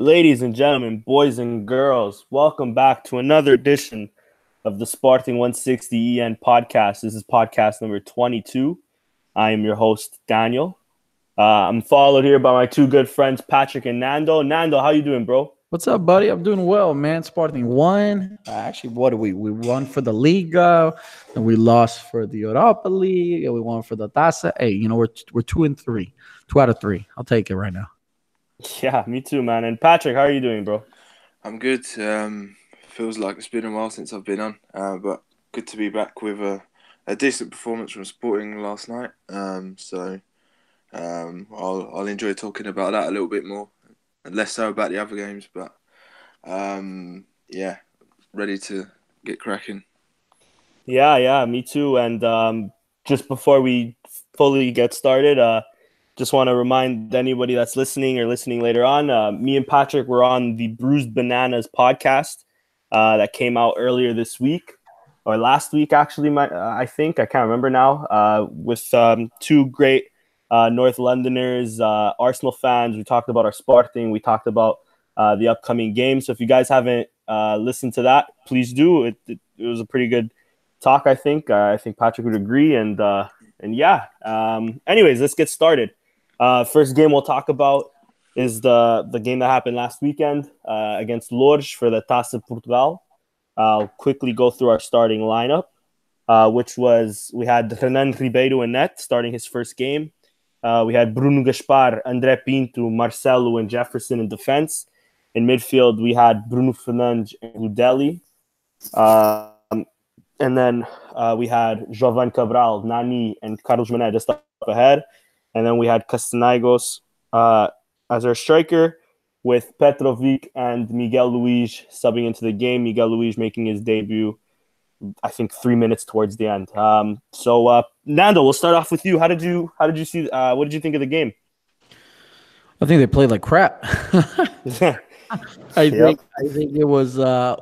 Ladies and gentlemen, boys and girls, welcome back to another edition of the Sporting 160 EN podcast. This is podcast number 22. I am your host, Daniel. Uh, I'm followed here by my two good friends, Patrick and Nando. Nando, how you doing, bro? What's up, buddy? I'm doing well, man. Sporting won. Uh, actually, what did we? We won for the Liga, and we lost for the Europa League, and we won for the Taça. Hey, you know we're we're two and three, two out of three. I'll take it right now. Yeah, me too, man. And Patrick, how are you doing, bro? I'm good. Um, feels like it's been a while since I've been on, uh, but good to be back with a, a decent performance from Sporting last night. Um, so um, I'll I'll enjoy talking about that a little bit more, and less so about the other games. But um, yeah, ready to get cracking. Yeah, yeah, me too. And um, just before we fully get started, uh, just want to remind anybody that's listening or listening later on, uh, me and Patrick were on the Bruised Bananas podcast uh, that came out earlier this week or last week, actually. My, uh, I think I can't remember now. Uh, with um, two great uh, North Londoners, uh, Arsenal fans. We talked about our Sporting. We talked about the upcoming game. So if you guys haven't listened to that, please do. It, it, it, was a pretty good talk. I think. I think Patrick would agree. And and yeah. Um, anyways, let's get started. Uh, first game we'll talk about is the the game that happened last weekend uh, against Loures for the Taça Portugal. I'll quickly go through our starting lineup, uh, which was we had Renan Ribeiro in net starting his first game. Uh, we had Bruno Gaspar, André Pinto, Marcelo, and Jefferson in defense. In midfield, we had Bruno Fernandes and Gudelj. Um, and then uh, we had Jovane Cabral, Nani, and Carlos just up ahead. And then we had Castaignos uh, as our striker with Petrovic and Miguel Luis subbing into the game. Miguel Luis making his debut, I think, three minutes towards the end. Um, so, uh, Nando, we'll start off with you. How did you How did you see? Uh, what did you think of the game? I think they played like crap. I think I think it was. Uh,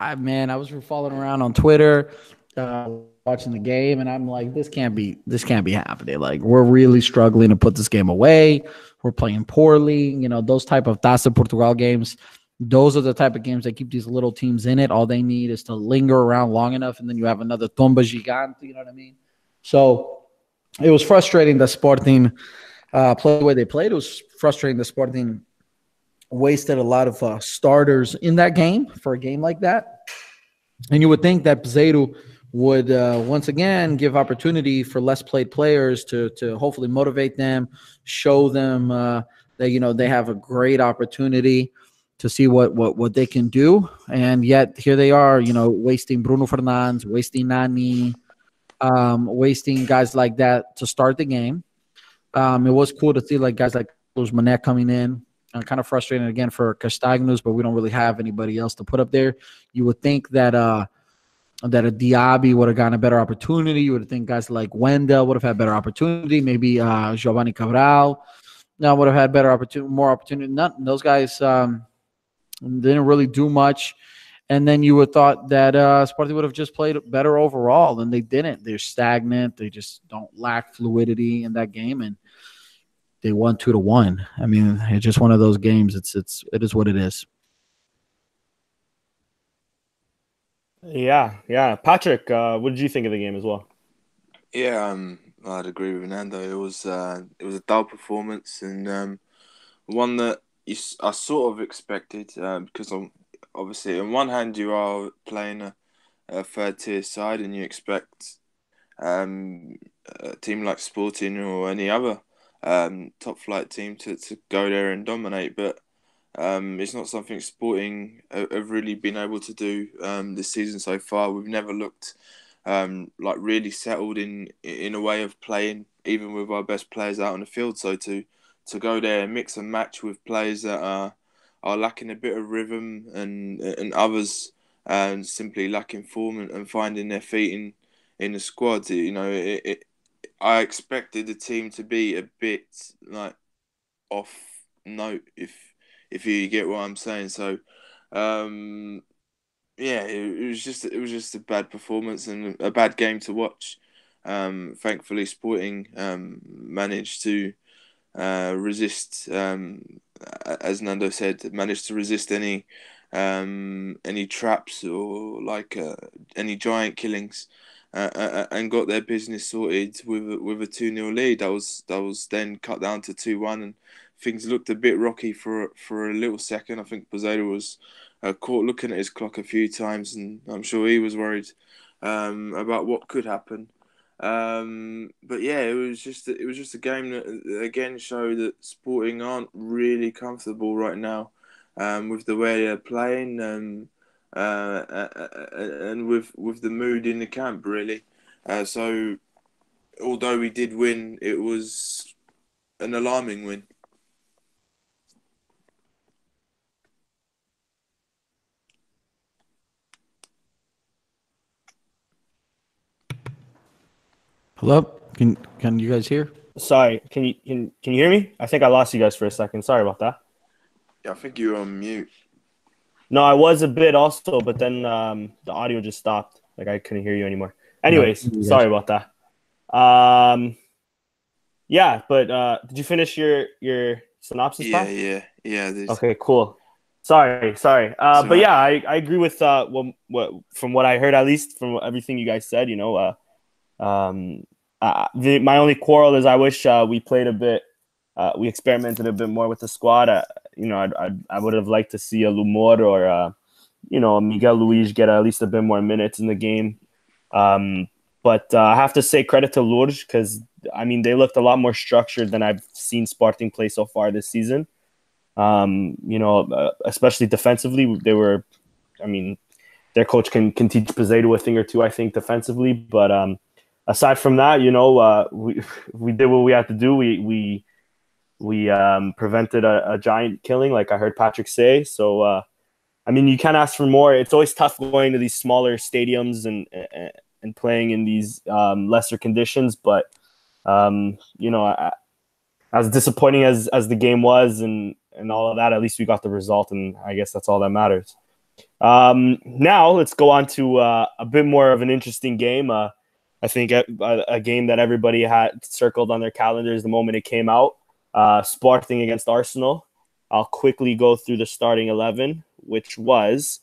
I man, I was following around on Twitter. Uh, watching the game and I'm like, this can't be this can't be happening. Like we're really struggling to put this game away. We're playing poorly. You know, those type of Taça Portugal games, those are the type of games that keep these little teams in it. All they need is to linger around long enough and then you have another Tomba Gigante, you know what I mean? So it was frustrating that Sporting uh, played the way they played. It was frustrating that Sporting wasted a lot of uh, starters in that game for a game like that. And you would think that Peseiro would uh, once again give opportunity for less played players to to hopefully motivate them, show them uh, that you know they have a great opportunity to see what what what they can do. And yet here they are, you know, wasting Bruno Fernandes, wasting Nani, um, wasting guys like that to start the game. Um, it was cool to see like guys like Luz Manet coming in. Uh, kind of frustrating again for Castaignos, but we don't really have anybody else to put up there. You would think that uh, that a Diaby would have gotten a better opportunity. You would think guys like Wendel would have had better opportunity. Maybe uh, Jovane Cabral now would have had better opportunity, more opportunity. None, those guys um, didn't really do much. And then you would thought that uh, Sporting would have just played better overall, and they didn't. They're stagnant. They just don't lack fluidity in that game, and they won two to one. I mean, it's just one of those games. It's it's it is what it is. Yeah, yeah. Patrick, uh, what did you think of the game as well? Yeah, um, I'd agree with Nando. It was uh, it was a dull performance and um, one that you, I sort of expected uh, because I'm, obviously on one hand you are playing a, a third tier side and you expect um, a team like Sporting or any other um, top flight team to, to go there and dominate, but um, it's not something Sporting have really been able to do um, this season so far. We've never looked um, like really settled in in a way of playing, even with our best players out on the field. So to to go there and mix and match with players that are are lacking a bit of rhythm and and others um, simply lacking form and, and finding their feet in in the squad. You know, it, it, I expected the team to be a bit like off note if if you get what I'm saying. So, um, yeah, it, it, was just it was just a bad performance and a bad game to watch. Um, thankfully, Sporting um, managed to uh, resist um, as Nando said, managed to resist any um, any traps or like uh, any giant killings. Uh, uh, uh and got their business sorted with with a two 0 lead. That was that was then cut down to two one, and things looked a bit rocky for for a little second. I think Peseiro was uh, caught looking at his clock a few times, and I'm sure he was worried um, about what could happen. Um, but yeah, it was just it was just a game that again showed that Sporting aren't really comfortable right now um, with the way they're playing um, uh, uh, uh and with with the mood in the camp really. Uh, so although we did win, it was an alarming win. Hello, can can you guys hear? Sorry, can you can can you hear me? I think I lost you guys for a second. Sorry about that. Yeah, I think you were on mute. No, I was a bit also, but then um, the audio just stopped. Like I couldn't hear you anymore. Anyways, no, sorry about that. Um, yeah, but uh, did you finish your your synopsis? Yeah, yeah, yeah. Okay, cool. Sorry, sorry. Uh, but yeah, I, I agree with uh, what, what from what I heard at least from everything you guys said. You know, uh, um, uh, the, my only quarrel is I wish uh, we played a bit, uh, we experimented a bit more with the squad. Uh, you know, I'd, I'd, I would have liked to see a Lumor or, uh, you know, Miguel Luis get at least a bit more minutes in the game. Um, but uh, I have to say credit to Loures because, I mean, they looked a lot more structured than I've seen Sporting play so far this season. Um, you know, especially defensively, they were, I mean, their coach can, can teach Peseiro a thing or two, I think, defensively. But um, aside from that, you know, uh, we we did what we had to do. We we we um, prevented a, a, giant killing, like I heard Patrick say. So, uh, I mean, you can't ask for more. It's always tough going to these smaller stadiums and and playing in these um, lesser conditions. But um, you know, I, as disappointing as as the game was and and all of that, at least we got the result, and I guess that's all that matters. Um, now let's go on to uh, a bit more of an interesting game. Uh, I think a, a, game that everybody had circled on their calendars the moment it came out. Uh, Sporting against Arsenal. I'll quickly go through the starting 11, which was,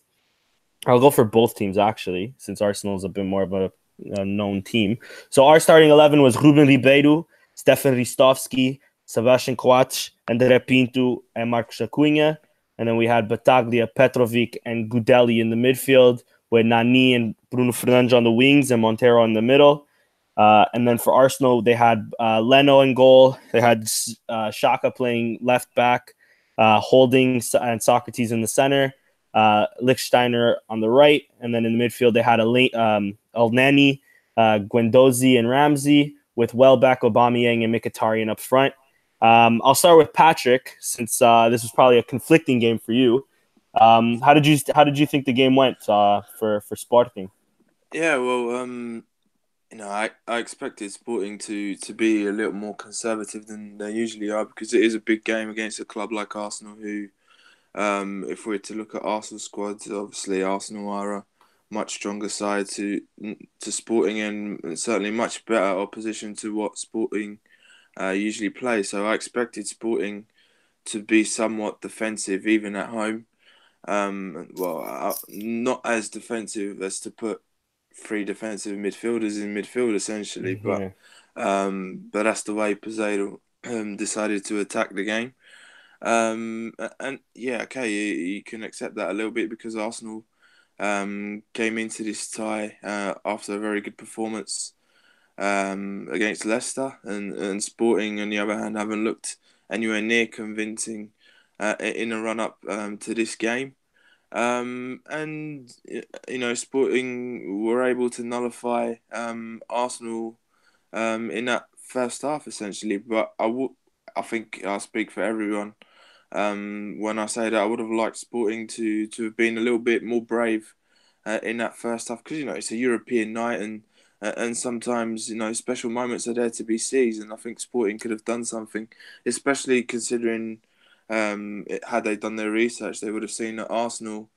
I'll go for both teams actually, since Arsenal is a bit more of a, a known team. So our starting 11 was Ruben Ribeiro, Stefan Ristovski, Sebastian Coates, Andre Pinto, and Marcos Acuna. And then we had Battaglia, Petrovic, and Gudelj in the midfield with Nani and Bruno Fernandes on the wings and Montero in the middle. Uh, and then for Arsenal, they had uh, Leno in goal. They had uh, Xhaka playing left back, uh, Holding and Sokratis in the center, uh, Lichtsteiner on the right. And then in the midfield, they had a um, Elneny, uh, Guendouzi, and Ramsey with Welbeck, Aubameyang, and Mkhitaryan up front. Um, I'll start with Patrick since this was probably a conflicting game for you. Um, how did you how did you think the game went uh, for for Sporting? Yeah, well, um, you know, I, I expected Sporting to to be a little more conservative than they usually are because it is a big game against a club like Arsenal. Who, um, if we're to look at Arsenal squads, obviously Arsenal are a much stronger side to to Sporting and certainly much better opposition to what Sporting uh, usually play. So I expected Sporting to be somewhat defensive even at home. Um, well, not as defensive as to put three defensive midfielders in midfield essentially, mm-hmm. but um, but that's the way Peseiro um, decided to attack the game. Um, and yeah, okay, you, you, can accept that a little bit because Arsenal um, came into this tie uh, after a very good performance um, against Leicester, and, and Sporting, on the other hand, haven't looked anywhere near convincing uh, in a run up um, to this game. Um, and you know, Sporting were able to nullify um, Arsenal um, in that first half essentially. But I would, I think I speak for everyone um, when I say that I would have liked Sporting to to have been a little bit more brave uh, in that first half because you know it's a European night and and sometimes you know special moments are there to be seized and I think Sporting could have done something, especially considering um, it, had they done their research, they would have seen that Arsenal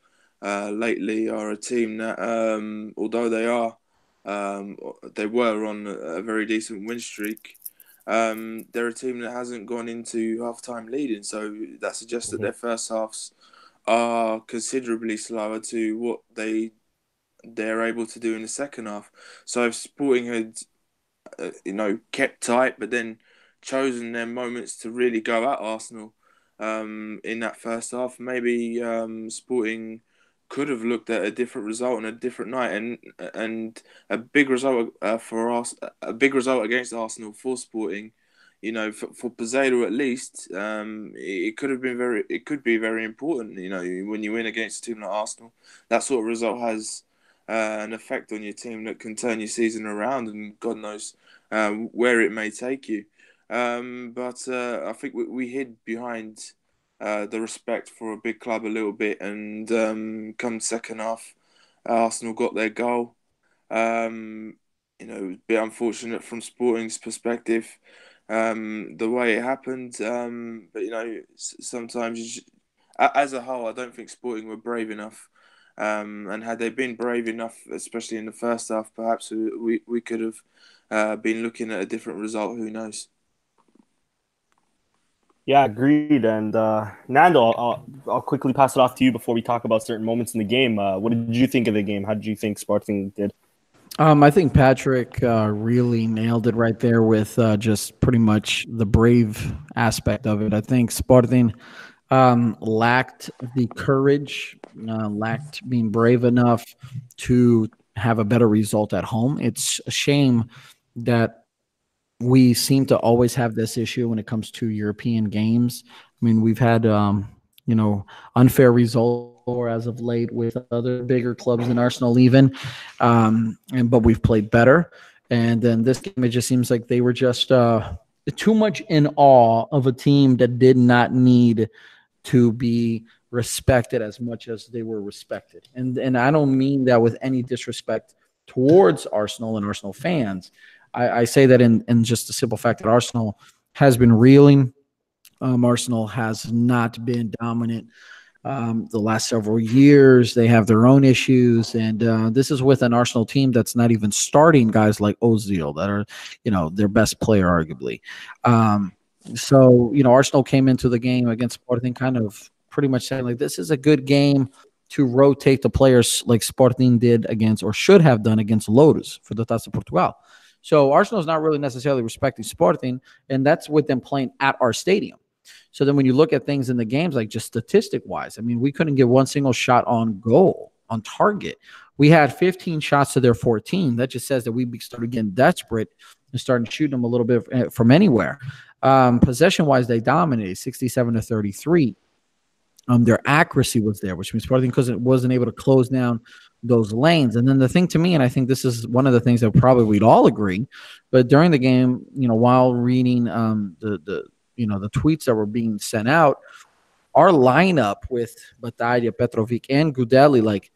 uh, lately are a team that, um, although they are, um, they were on a, very decent win streak. um, they're a team that hasn't gone into half time leading. So that suggests mm-hmm. that their first halves are considerably slower to what they they're able to do in the second half. So if Sporting had, uh, you know, kept tight, but then chosen their moments to really go at Arsenal um, in that first half, maybe um, Sporting could have looked at a different result on a different night, and and a big result uh, for us, a big result against Arsenal for Sporting. You know, for, for Peseiro at least, um, it, it could have been very, it could be very important. You know, when you win against a team like Arsenal, that sort of result has uh, an effect on your team that can turn your season around, and God knows uh, where it may take you. Um, but uh, I think we, we hid behind uh, the respect for a big club a little bit. And um, come second half, Arsenal got their goal. Um, you know, it was a bit unfortunate from Sporting's perspective, um, the way it happened. Um, but you know, sometimes you just, as a whole, I don't think Sporting were brave enough. Um, and had they been brave enough, especially in the first half, perhaps we we could have uh, been looking at a different result. Who knows? Yeah, agreed. And uh, Nando, I'll, I'll quickly pass it off to you before we talk about certain moments in the game. Uh, what did you think of the game? How did you think Sporting did? Um, I think Patrick uh, really nailed it right there with uh, just pretty much the brave aspect of it. I think Sporting um, lacked the courage, uh, lacked being brave enough to have a better result at home. It's a shame that we seem to always have this issue when it comes to European games. I mean, we've had um, you know unfair results or as of late with other bigger clubs than Arsenal even, um, and but we've played better. And then this game, it just seems like they were just uh, too much in awe of a team that did not need to be respected as much as they were respected. And and I don't mean that with any disrespect towards Arsenal and Arsenal fans. I, I say that in, in just the simple fact that Arsenal has been reeling. Um, Arsenal has not been dominant um, the last several years. They have their own issues, and uh, this is with an Arsenal team that's not even starting guys like Ozil, that are, you know, their best player arguably. Um, so you know, Arsenal came into the game against Sporting kind of pretty much saying like this is a good game to rotate the players like Sporting did against or should have done against Loures for the Taça Portugal. So Arsenal is not really necessarily respecting Sporting, and that's with them playing at our stadium. So then when you look at things in the games, like just statistic wise, I mean, we couldn't get one single shot on goal, on target. We had 15 shots to their 14. That just says that we started getting desperate and started shooting them a little bit eh, from anywhere. Um, possession wise, they dominated 67 to 33. Um, their accuracy was there, which means Sporting because it wasn't able to close down those lanes. And then the thing to me, and I think this is one of the things that probably we'd all agree, but during the game, you know, while reading um, the the you know the tweets that were being sent out, our lineup with Battaglia, Petrovic, and Gudelj, like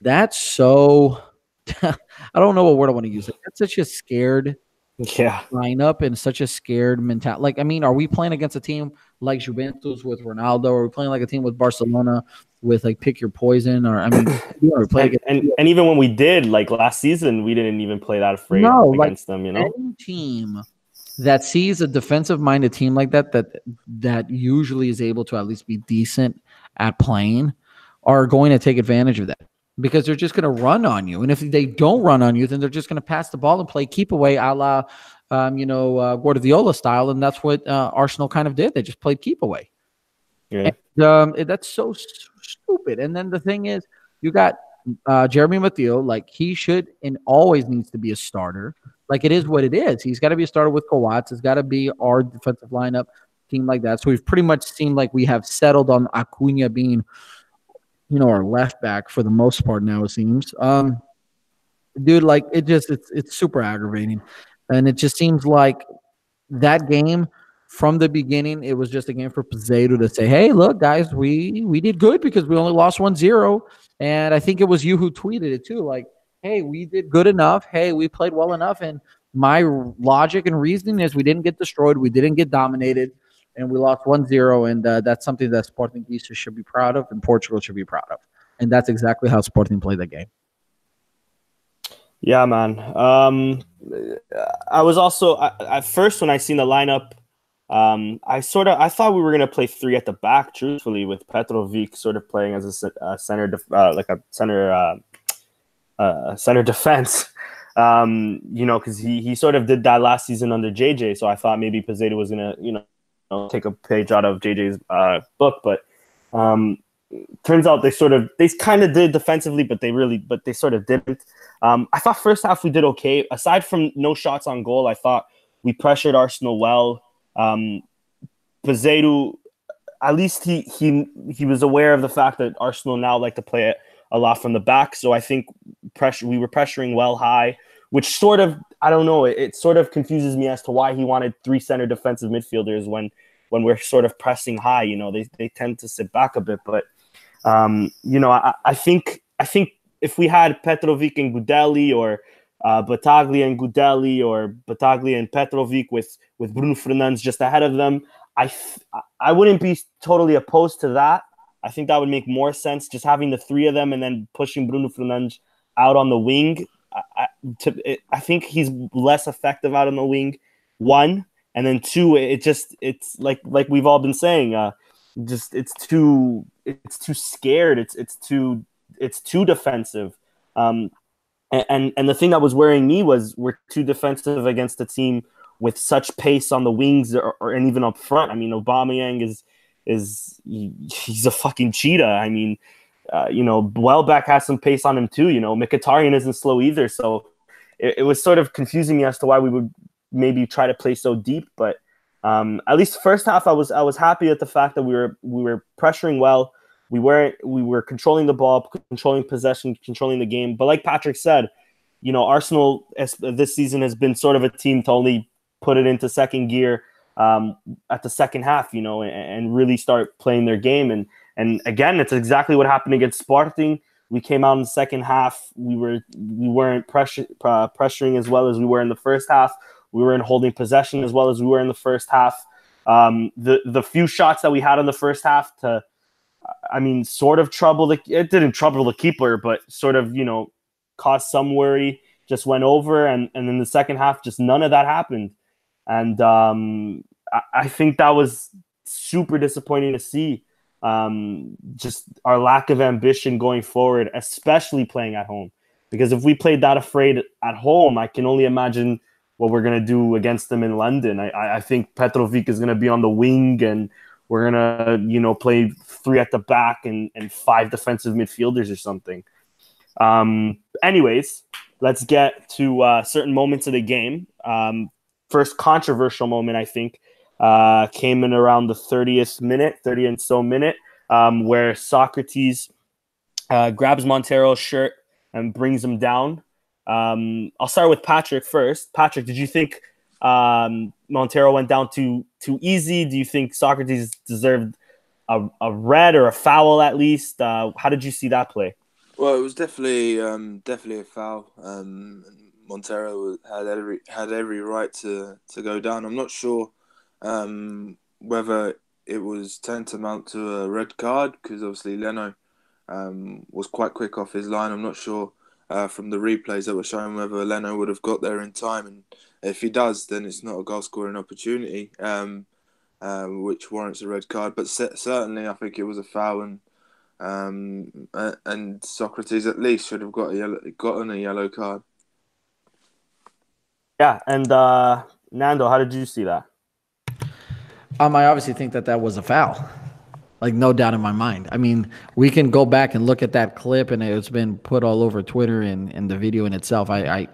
that's so. I don't know what word I want to use. It. That's such a scared yeah lineup and such a scared mentality. Like, I mean, are we playing against a team like Juventus with Ronaldo? Or are we playing like a team with Barcelona with like pick your poison? Or I mean, we play and, and, and even when we did like last season, we didn't even play that afraid no, against like them. You know, any team that sees a defensive minded team like that that that usually is able to at least be decent at playing are going to take advantage of that because they're just going to run on you. And if they don't run on you, then they're just going to pass the ball and play keep away a la, um, you know, uh, Guardiola style. And that's what uh, Arsenal kind of did. They just played keep away. Yeah. And, um, that's so stupid. And then the thing is, you got uh, Jeremy Mathieu, like he should and always needs to be a starter. Like it is what it is. He's got to be a starter with Coates. It's got to be our defensive lineup team like that. So we've pretty much seemed like we have settled on Acuna being – you know, our left back for the most part now. It seems, um, dude, like it just it's it's super aggravating, and it just seems like that game from the beginning it was just a game for Peseiro to say, "Hey, look, guys, we we did good because we only lost 1-0. and I think it was you who tweeted it too, like, "Hey, we did good enough. Hey, we played well enough." And my logic and reasoning is we didn't get destroyed, we didn't get dominated and we lost 1-0 and uh, that's something that Sporting Giza should be proud of and Portugal should be proud of. And that's exactly how Sporting played that game. Yeah, man. Um, I was also I, at first when I seen the lineup, um, I sort of I thought we were gonna play three at the back, truthfully, with Petrovic sort of playing as a, a center, def- uh, like a center, uh, uh, center defense. Um, you know, because he he sort of did that last season under JJ, so I thought maybe Peseiro was gonna you know take a page out of JJ's uh, book, but um, turns out they sort of they kind of did defensively, but they really but they sort of didn't. Um, I thought first half we did okay. Aside from no shots on goal, I thought we pressured Arsenal well. Um, at least he he he was aware of the fact that Arsenal now like to play it a lot from the back. So I think pressure we were pressuring well high, which sort of I don't know. It, it sort of confuses me as to why he wanted three center defensive midfielders when when we're sort of pressing high. You know, they they tend to sit back a bit, but um, you know, I, I think I think if we had Petrovic and Gudelj or uh, Battaglia and Gudelj or Battaglia and Petrovic with with Bruno Fernandes just ahead of them, I I wouldn't be totally opposed to that. I think that would make more sense, just having the three of them and then pushing Bruno Fernandes out on the wing. I, to, it, I think he's less effective out on the wing. One and then two, it just it's like like we've all been saying, uh, just it's too it's too scared. It's it's too it's too defensive. Um, and and the thing that was worrying me was we're too defensive against a team with such pace on the wings or, or and even up front. I mean, Aubameyang is is he, he's a fucking cheetah. I mean, uh, you know, Welbeck has some pace on him too. You know, Mkhitaryan isn't slow either. So it, it, was sort of confusing me as to why we would maybe try to play so deep. But um, at least first half, I was I was happy at the fact that we were we were pressuring well. We weren't we were controlling the ball, controlling possession, controlling the game. But like Patrick said, you know, Arsenal as, this season has been sort of a team to only put it into second gear um, at the second half, you know, and, and, really start playing their game. And and again, it's exactly what happened against Sporting. We came out in the second half. We were we weren't pressure, uh, pressuring as well as we were in the first half. We weren't holding possession as well as we were in the first half. Um, the the few shots that we had in the first half to, I mean, sort of trouble the it didn't trouble the keeper, but sort of you know caused some worry. Just went over, and and in the second half, just none of that happened. And um, I, I think that was super disappointing to see. Um, just our lack of ambition going forward, especially playing at home. Because if we played that afraid at home, I can only imagine what we're gonna do against them in London. I, I think Petrovic is gonna be on the wing, and we're gonna you know play three at the back and, and five defensive midfielders or something. Um, anyways, let's get to uh, certain moments of the game. Um, first controversial moment, I think, uh, came in around the 30th minute, 30 and so minute, um, where Sokratis uh, grabs Montero's shirt and brings him down. Um, I'll start with Patrick first. Patrick, did you think um, Montero went down too too easy? Do you think Sokratis deserved a, a red or a foul at least? Uh, how did you see that play? Well, it was definitely um, definitely a foul. Um, Montero had every had every right to, to go down. I'm not sure um, whether it was tantamount to a red card because obviously Leno um, was quite quick off his line. I'm not sure uh, from the replays that were showing whether Leno would have got there in time, and if he does, then it's not a goal scoring opportunity, um, uh, which warrants a red card. But certainly, I think it was a foul, and um, and Sokratis at least should have got a yellow, gotten a yellow card. Yeah, and uh, Nando, how did you see that? Um, I obviously think that that was a foul, like no doubt in my mind. I mean, we can go back and look at that clip, and it's been put all over Twitter and, and the video in itself. I, I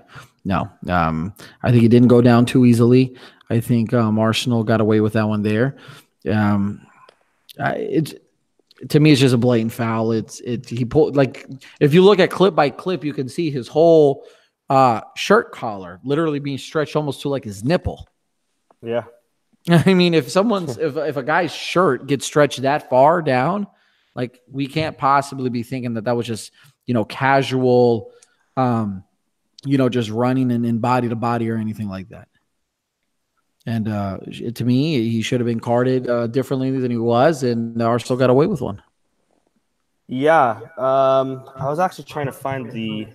no, um, I think it didn't go down too easily. I think um, Arsenal got away with that one there. Um, it's to me, it's just a blatant foul. It's it. He pulled like if you look at clip by clip, you can see his whole uh, shirt collar literally being stretched almost to like his nipple. Yeah. I mean, if someone's if if a guy's shirt gets stretched that far down, like we can't possibly be thinking that that was just you know casual, um, you know, just running and in body to body or anything like that. And uh, to me, he should have been carded uh, differently than he was, and Arsenal got away with one. Yeah, um, I was actually trying to find the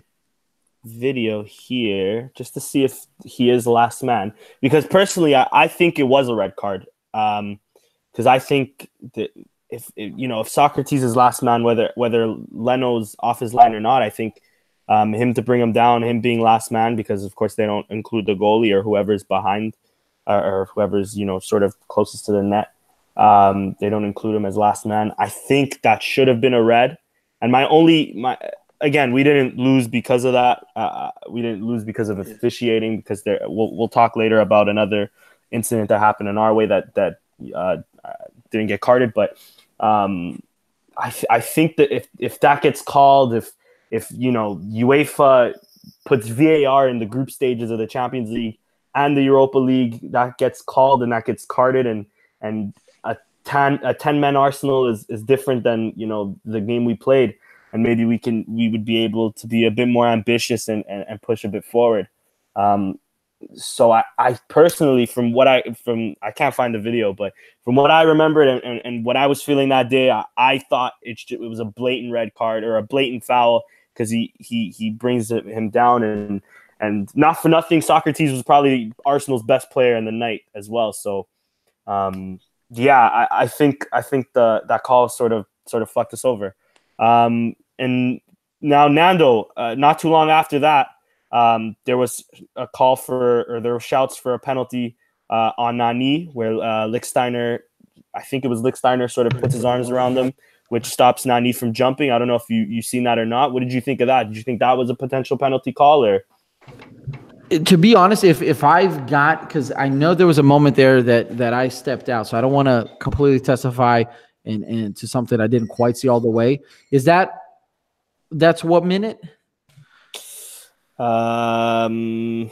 video here just to see if he is last man. Because personally, I, I think it was a red card. Um, because I think that if, if, you know if Sokratis is last man, whether whether Leno's off his line or not, I think um, him to bring him down, him being last man, because of course they don't include the goalie or whoever's behind or, or whoever's you know sort of closest to the net. Um, they don't include him as last man. I think that should have been a red. And my only my again, we didn't lose because of that. Uh, we didn't lose because of officiating because there. We'll we'll talk later about another incident that happened in our way that that uh, didn't get carded. But um, I th- I think that if if that gets called, if if you know UEFA puts VAR in the group stages of the Champions League and the Europa League, that gets called and that gets carded, and and a ten a ten man Arsenal is is different than you know the game we played and maybe we can we would be able to be a bit more ambitious and, and, and push a bit forward. Um, so I, I personally from what I from I can't find the video, but from what I remembered and, and, and what I was feeling that day, I, I thought it, it was a blatant red card or a blatant foul because he he he brings him down and and not for nothing, Sokratis was probably Arsenal's best player in the night as well. So um, yeah, I, I think I think the that call sort of sort of fucked us over. Um, and now Nando, uh, not too long after that, um, there was a call for, or there were shouts for a penalty uh, on Nani, where uh, Lichtsteiner, I think it was Lichtsteiner, sort of puts his arms around them, which stops Nani from jumping. I don't know if you you seen that or not. What did you think of that? Did you think that was a potential penalty call or? to be honest, if if I've got because I know there was a moment there that that I stepped out, so I don't want to completely testify and and to something I didn't quite see all the way. Is that that's what minute? Um,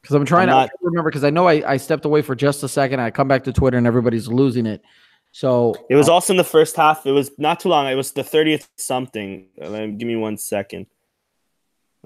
because I'm trying I'm to remember because I know I, I stepped away for just a second. I come back to Twitter and everybody's losing it. So it was also in the first half. It was not too long. It was the 30th something. Give me one second.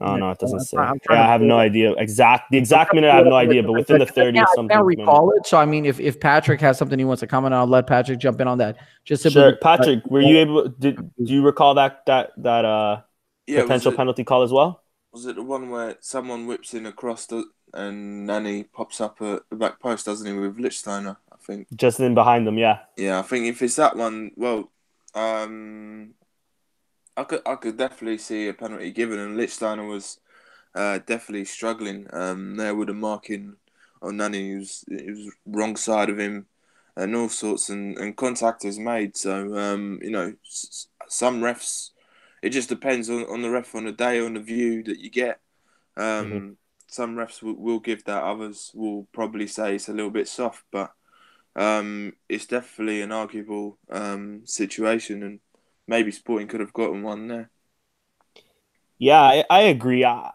Oh no, it doesn't say. Yeah, I have no idea exact the exact minute. I have no idea, but within the 30 or something. I can't recall it. So I mean, if, if Patrick has something he wants to comment on, I'll let Patrick jump in on that. Just sure. Patrick, were you able? Did do you recall that that that uh yeah, potential it, penalty call as well? Was it the one where someone whips in across the and Nani pops up at the back post, doesn't he, with Lichtsteiner? I think just in behind them. Yeah. Yeah, I think if it's that one, well, um, I could I could definitely see a penalty given, and Lichtsteiner was uh, definitely struggling um, there with the marking on Nani. He was, it was wrong side of him and all sorts, and, and contact is made. So, um, you know, s- some refs, it just depends on, on the ref on the day, on the view that you get. Um, mm-hmm. Some refs will, will give that, others will probably say it's a little bit soft, but um, it's definitely an arguable um, situation. And maybe Sporting could have gotten one there. Yeah, I, I agree. I,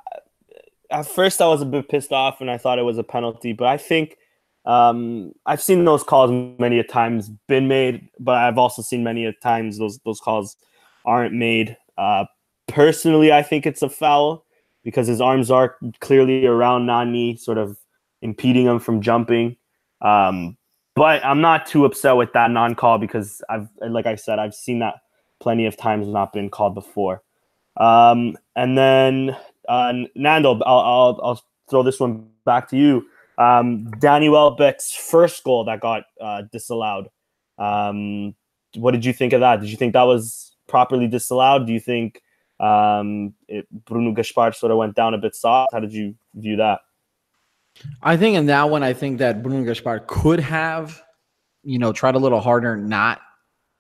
at first, I was a bit pissed off and I thought it was a penalty, but I think um, I've seen those calls many a times been made, but I've also seen many a times those those calls aren't made. Uh, personally, I think it's a foul because his arms are clearly around Nani, sort of impeding him from jumping. Um, but I'm not too upset with that non-call because I've, like I said, I've seen that plenty of times not been called before. Um, and then uh, Nando, I'll, I'll, I'll throw this one back to you. Um, Danny Welbeck's first goal that got uh, disallowed. Um, what did you think of that? Did you think that was properly disallowed? Do you think um, it, Bruno Gaspar sort of went down a bit soft? How did you view that? I think in that one, I think that Bruno Gaspar could have, you know, tried a little harder not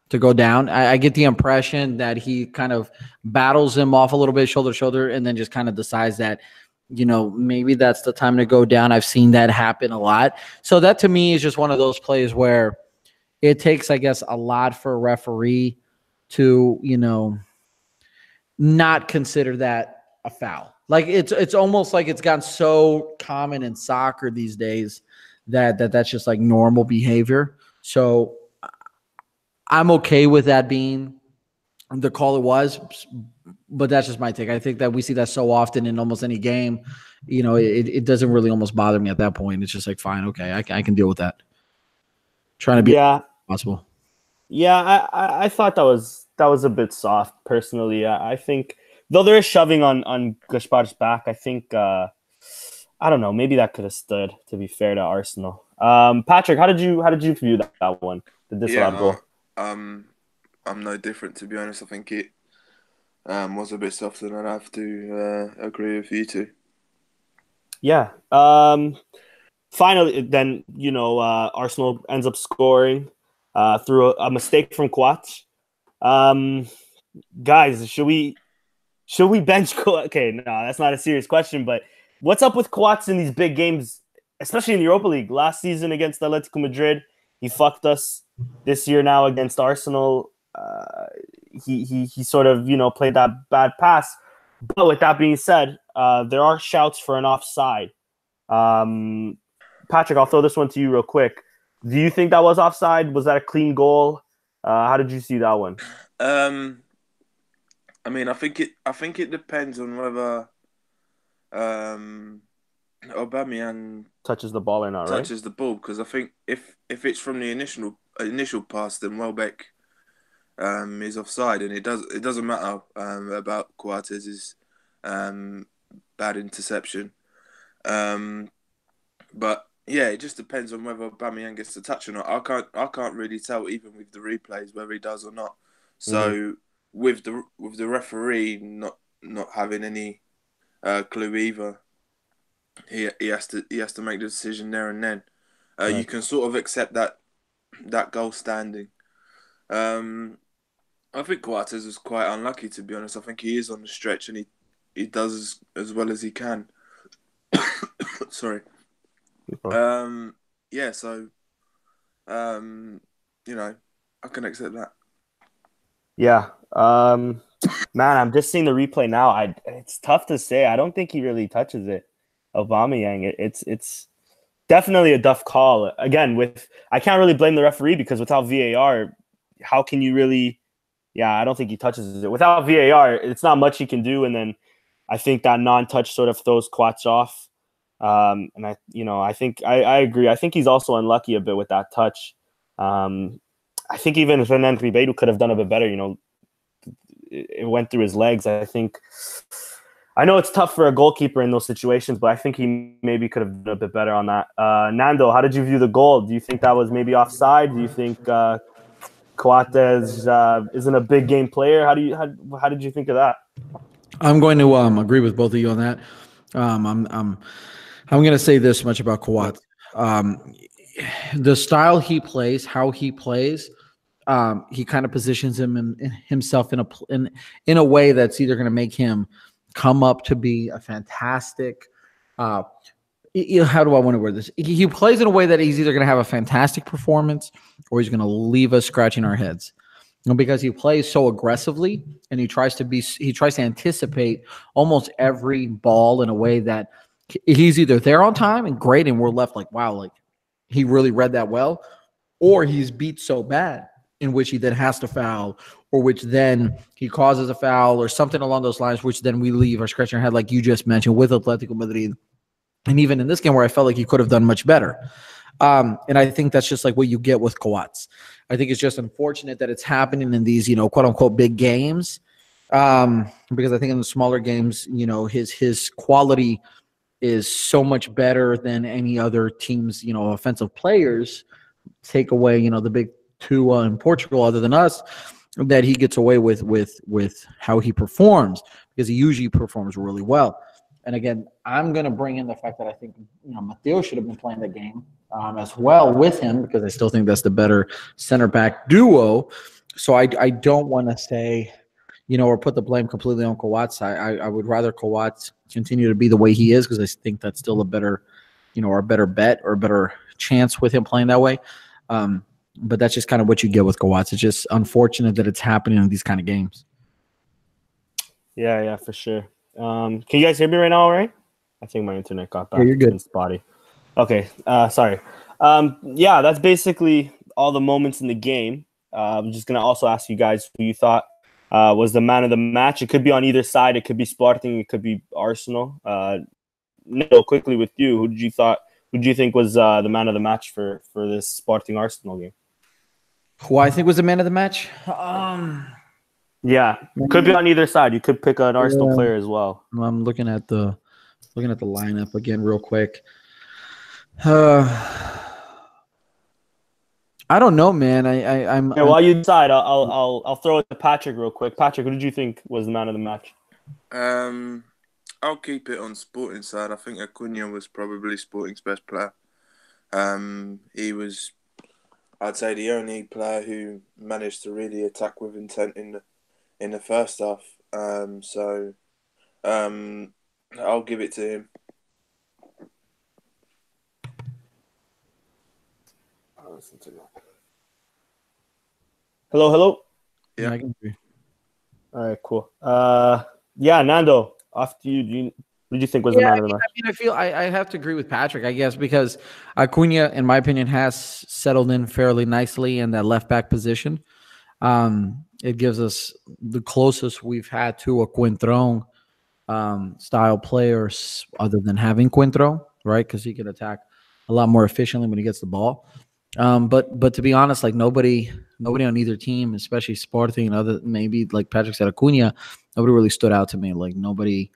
to go down. I, I, get the impression that he kind of battles him off a little bit, shoulder to shoulder, and then just kind of decides that, you know, maybe that's the time to go down. I've seen that happen a lot. So that to me is just one of those plays where it takes, I guess, a lot for a referee to, you know, not consider that a foul. Like it's it's almost like it's gotten so common in soccer these days that that that's just like normal behavior. So I'm okay with that being the call it was, but that's just my take. I think that we see that so often in almost any game. You know, it, it doesn't really almost bother me at that point. It's just like, fine, okay, I, I can deal with that. Trying to be yeah possible. Yeah, I, I thought that was that was a bit soft personally. I, I think though there is shoving on on Gaspar's back, I think uh, I don't know. Maybe that could have stood. To be fair to Arsenal, um, Patrick, how did you how did you view that, that one? The disallowed yeah, goal. Um, I'm no different to be honest. I think it um, was a bit softer, and I have to uh, agree with you two. Yeah. Um, finally, then you know uh, Arsenal ends up scoring uh, through a, a mistake from Coates. Um, guys, should we should we bench? Co- okay, no, that's not a serious question. But what's up with Coates in these big games, especially in the Europa League? Last season against Atletico Madrid, he fucked us. This year now against Arsenal, uh, he he he sort of you know played that bad pass. But with that being said, uh, there are shouts for an offside. Um, Patrick, I'll throw this one to you real quick. Do you think that was offside? Was that a clean goal? Uh, how did you see that one? Um, I mean, I think it. I think it depends on whether um, Aubameyang touches the ball or not, touches right? the ball because I think if if it's from the initial initial pass, then Welbeck um, is offside, and it does it doesn't matter um, about Coates' um, bad interception. Um, but yeah, it just depends on whether Bamian gets the touch or not. I can't I can't really tell even with the replays whether he does or not. So mm-hmm. with the with the referee not not having any uh, clue either, he he has to he has to make the decision there and then. Uh, right. You can sort of accept that that goal standing. Um, I think Coates is quite unlucky to be honest. I think he is on the stretch and he he does as, as well as he can. Sorry. Um. Yeah. So. Um. You know, I can accept that. Yeah. Um. Man, I'm just seeing the replay now. I it's tough to say. I don't think he really touches it. Aubameyang. It, it's it's definitely a tough call. Again, with I can't really blame the referee because without VAR, how can you really? Yeah, I don't think he touches it. Without VAR, it's not much he can do. And then I think that non-touch sort of throws Coates off. Um, and I, you know, I think I, I agree. I think he's also unlucky a bit with that touch. Um, I think even Renan Ribeiro could have done a bit better. You know, it, it went through his legs. I think. I know it's tough for a goalkeeper in those situations, but I think he maybe could have done a bit better on that. Uh, Nando, how did you view the goal? Do you think that was maybe offside? Do you think uh, Coates uh, isn't a big game player? How do you how, how did you think of that? I'm going to um, agree with both of you on that. Um, I'm I'm I'm going to say this much about Coates. Um, the style he plays, how he plays, um, he kind of positions him in, in, himself in a in in a way that's either going to make him come up to be a fantastic. Uh, how do I want to word this? He, plays in a way that he's either going to have a fantastic performance or he's going to leave us scratching our heads because he plays so aggressively and he tries to be he tries to anticipate almost every ball in a way that he's either there on time and great and we're left like wow like he really read that well or he's beat so bad in which he then has to foul or which then he causes a foul or something along those lines which then we leave our scratching our head like you just mentioned with Atletico Madrid and even in this game where I felt like he could have done much better um, and I think that's just like what you get with Coates. I think it's just unfortunate that it's happening in these, you know, quote unquote big games. Um, because I think in the smaller games, you know, his his quality is so much better than any other team's, you know, offensive players. Take away, you know, the big two uh, in Portugal, other than us, that he gets away with with with how he performs because he usually performs really well. And again, I'm going to bring in the fact that I think you know Mathieu should have been playing the game um, as well with him because I still think that's the better center back duo. So I, I don't want to say, you know, or put the blame completely on Coates. I, I, I would rather Coates continue to be the way he is because I think that's still a better, you know, or a better bet or a better chance with him playing that way. Um, but that's just kind of what you get with Coates. It's just unfortunate that it's happening in these kind of games. Yeah, yeah, for sure. Um, can you guys hear me right now? All right. I think my internet got back. Yeah, you're good. Spotty. Okay, uh, sorry. Um, yeah, that's basically all the moments in the game. Uh, I'm just gonna also ask you guys who you thought uh, was the man of the match. It could be on either side. It could be Sporting. It could be Arsenal. Uh, Neil, quickly with you, who did you thought? Who do you think was uh, the man of the match for for this Sporting Arsenal game? Who I think was the man of the match? Um, Yeah, could be on either side. You could pick an Arsenal yeah. player as well. I'm looking at the looking at the lineup again real quick. Uh, I don't know, man. I, I I'm. Yeah, while you decide, I'll, I'll I'll throw it to Patrick real quick. Patrick, who did you think was the man of the match? Um, I'll keep it on Sporting side. I think Acuna was probably Sporting's best player. Um, he was, I'd say, the only player who managed to really attack with intent in the in the first half. Um, so, um, I'll give it to him. Hello, hello. Yeah, I can hear you. All right, cool. Uh, yeah, Nando, after you. Do you what do you think was yeah, the man of the match? I mean, I feel I, I have to agree with Patrick, I guess, because Acuna, in my opinion, has settled in fairly nicely in that left back position. Um, it gives us the closest we've had to a Coentrão um, style players, other than having Coentrão, right? Because he can attack a lot more efficiently when he gets the ball. Um, but but to be honest, like nobody nobody on either team, especially Sporting, and other maybe like Patrick said, Acuna, nobody really stood out to me. Like nobody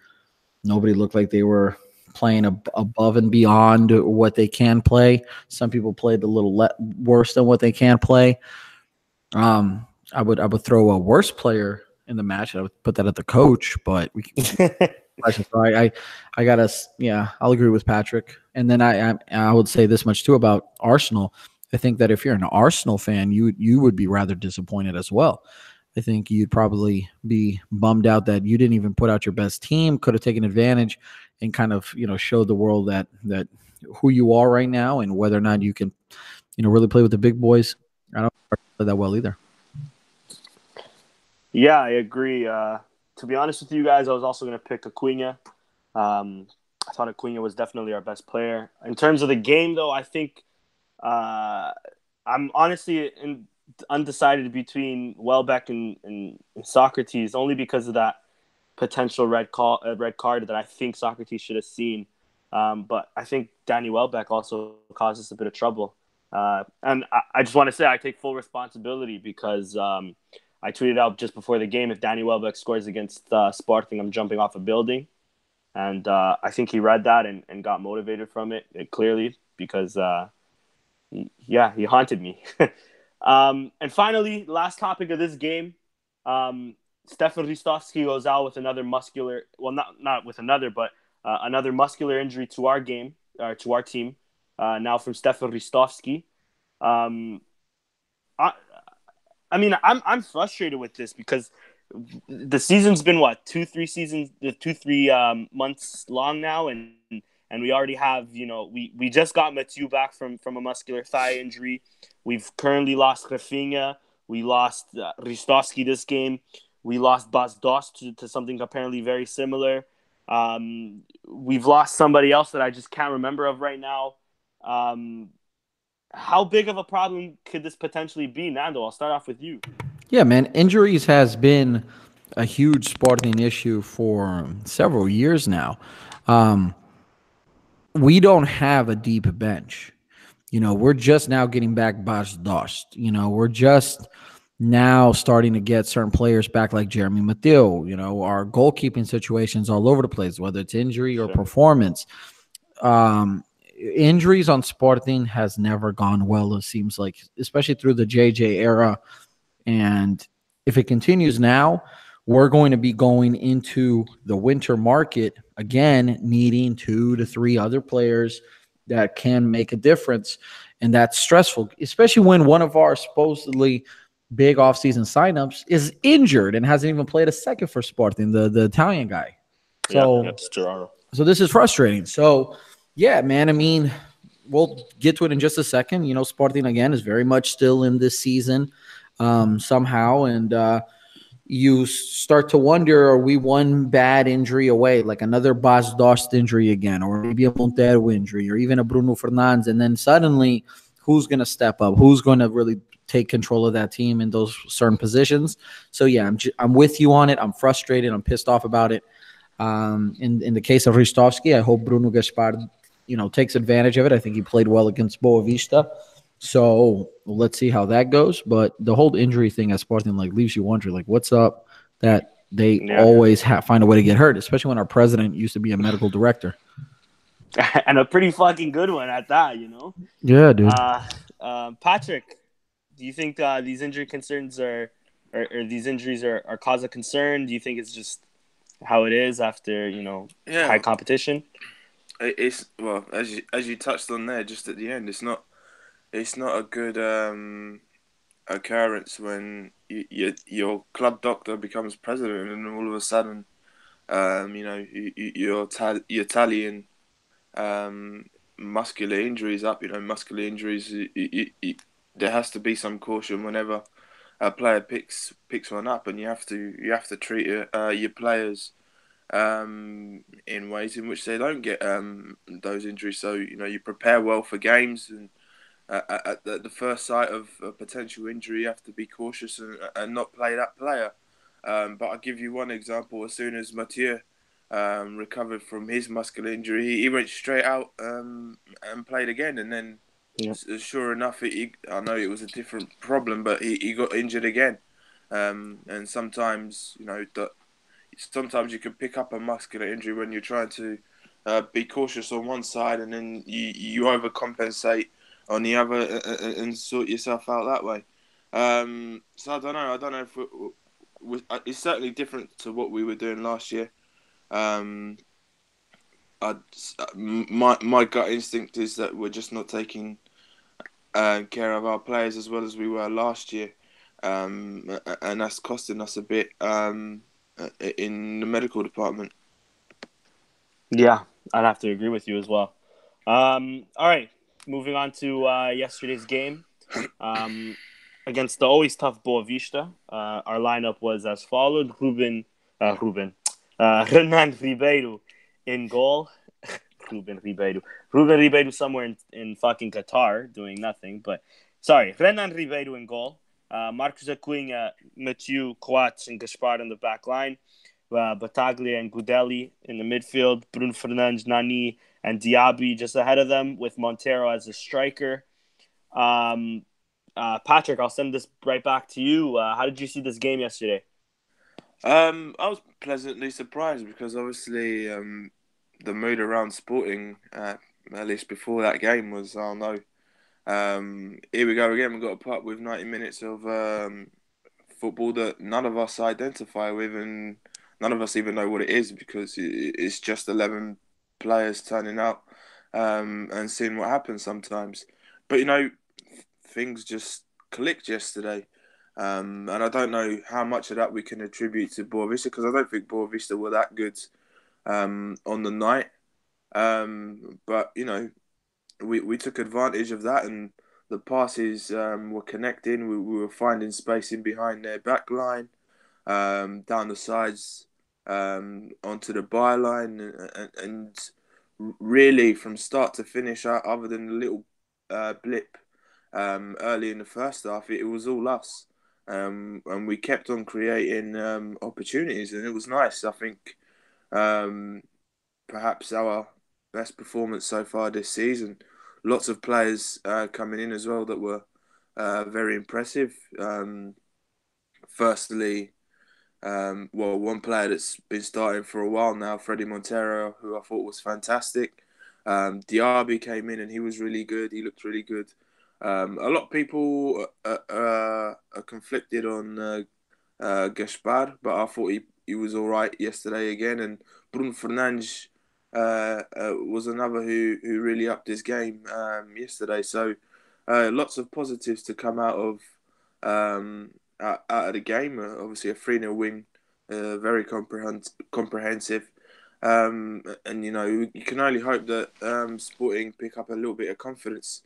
nobody looked like they were playing ab- above and beyond what they can play. Some people played a little le- worse than what they can play. Um, I would I would throw a worse player in the match. I would put that at the coach, but we. Can, I, I I gotta yeah I'll agree with Patrick, and then I, I I would say this much too about Arsenal. I think that if you're an Arsenal fan, you you would be rather disappointed as well. I think you'd probably be bummed out that you didn't even put out your best team, could have taken advantage and kind of, you know, showed the world that that who you are right now and whether or not you can, you know, really play with the big boys. I don't play that well either. Yeah, I agree. Uh, to be honest with you guys, I was also going to pick Acuna. Um, I thought Acuna was definitely our best player. In terms of the game, though, I think uh, I'm honestly in undecided between Welbeck and, and, Sokratis only because of that potential red call uh, red card that I think Sokratis should have seen. Um, but I think Danny Welbeck also caused us a bit of trouble. Uh, and I, I, just want to say I take full responsibility because um, I tweeted out just before the game if Danny Welbeck scores against uh, I'm jumping off a building. And uh, I think he read that and, and got motivated from it, it clearly because, uh, he, yeah, he haunted me. Um, and finally, last topic of this game, um, Stefan Ristovski goes out with another muscular, well, not not with another, but uh, another muscular injury to our game, or uh, to our team. Uh, now from Stefan Ristovski. Um, I, I mean, I'm I'm frustrated with this because the season's been what two, three seasons, the two, three um, months long now, and and we already have, you know, we, we just got Mathieu back from, from a muscular thigh injury. We've currently lost Rafinha. We lost uh, Ristovski this game. We lost Bas Dost to, to something apparently very similar. Um, we've lost somebody else that I just can't remember of right now. Um, how big of a problem could this potentially be, Nando? I'll start off with you. Yeah, man. Injuries has been a huge sporting issue for several years now. Um, we don't have a deep bench. You know, we're just now getting back Bas Dost. You know, we're just now starting to get certain players back like Jeremy Mathieu. You know, our goalkeeping situations all over the place, whether it's injury or performance. Um, injuries on Sporting has never gone well, it seems like, especially through the JJ era. And if it continues now, we're going to be going into the winter market again, needing two to three other players that can make a difference. And that's stressful, especially when one of our supposedly big offseason signups is injured and hasn't even played a second for Sporting, the, the Italian guy. So, yeah, so this is frustrating. So, yeah, man, I mean, we'll get to it in just a second. You know, Sporting again is very much still in this season um, somehow. And, uh, you start to wonder are we one bad injury away, like another Bas Dost injury again, or maybe a Montero injury, or even a Bruno Fernandes. And then suddenly, who's going to step up? Who's going to really take control of that team in those certain positions? So, yeah, I'm, I'm with you on it. I'm frustrated. I'm pissed off about it. Um, in, in the case of Ristovski, I hope Bruno Gaspar, you know, takes advantage of it. I think he played well against Boavista. So let's see how that goes. But the whole injury thing at Sporting like leaves you wondering, like, what's up? that they yeah. always have, find a way to get hurt, especially when our president used to be a medical director. and a pretty fucking good one at that, you know. Yeah, dude. Uh, uh, Patrick, do you think uh, these injury concerns are, or, or, these injuries are, are cause of concern? Do you think it's just how it is after you know yeah. high competition? It's well as you as you touched on there just at the end. It's not it's not a good um, occurrence when you, you, your club doctor becomes president and all of a sudden, um, you know, you, your your Italian um, muscular injuries up. You know, muscular injuries. there has to be some caution whenever a player picks picks one up, and you have to you have to treat uh, your players um, in ways in which they don't get um, those injuries. So you know, you prepare well for games and at, the first sight of a potential injury, you have to be cautious and, and not play that player. Um, but I'll give you one example. As soon as Mathieu um, recovered from his muscular injury, he, he went straight out um, and played again. And then, yep. sure enough, he, I know it was a different problem, but he, he got injured again. Um, and sometimes, you know, that sometimes you can pick up a muscular injury when you're trying to uh, be cautious on one side, and then you you overcompensate on the other uh, uh, uh, and sort yourself out that way. Um, so I don't know. I don't know if we, it's certainly different to what we were doing last year. Um, I, my my gut instinct is that we're just not taking uh, care of our players as well as we were last year, um, and that's costing us a bit um, in the medical department. Yeah, I'd have to agree with you as well. Um, all right, moving on to uh, yesterday's game um, against the always tough Boavista. Uh, our lineup was as followed: Ruben, uh, Ruben, uh, Renan Ribeiro in goal. Ruben Ribeiro, Ruben Ribeiro somewhere in, in fucking Qatar doing nothing. But sorry, Renan Ribeiro in goal. Uh, Marcos Acuna, Mathieu, Coates, and Gaspar in the back line. Uh, Battaglia and Gudelj in the midfield. Bruno Fernandes, Nani, and Diaby just ahead of them with Montero as a striker. Um, uh, Patrick, I'll send this right back to you. Uh, how did you see this game yesterday? Um, I was pleasantly surprised because obviously um, the mood around Sporting, uh, at least before that game, was oh no, um, here we go again. We've got a put with ninety minutes of um, football that none of us identify with, and none of us even know what it is because it's just eleven players turning up um, and seeing what happens sometimes. But you know, things just clicked yesterday. Um, and I don't know how much of that we can attribute to Boavista because I don't think Boavista were that good um, on the night. Um, but you know, we, we took advantage of that and the passes um, were connecting. We, we, were finding space in behind their back line, um, down the sides um, onto the byline, and, and, really from start to finish, other than a little uh, blip um, early in the first half, it, it was all us. Um, and we kept on creating um, opportunities, and it was nice. I think um, perhaps our best performance so far this season. Lots of players uh, coming in as well that were uh, very impressive. Um, firstly, um, well, one player that's been starting for a while now, Fredy Montero, who I thought was fantastic. Um, Diaby came in and he was really good. He looked really good. Um, a lot of people uh, uh, are conflicted on uh, uh, but I thought he, he was all right yesterday again. And Bruno Fernandes uh, uh, was another who, who really upped his game um, yesterday. So uh, lots of positives to come out of um, out, out of the game. Uh, obviously, a 3 0 win, uh, very comprehend- comprehensive. Um, and, you know, you can only hope that um, Sporting pick up a little bit of confidence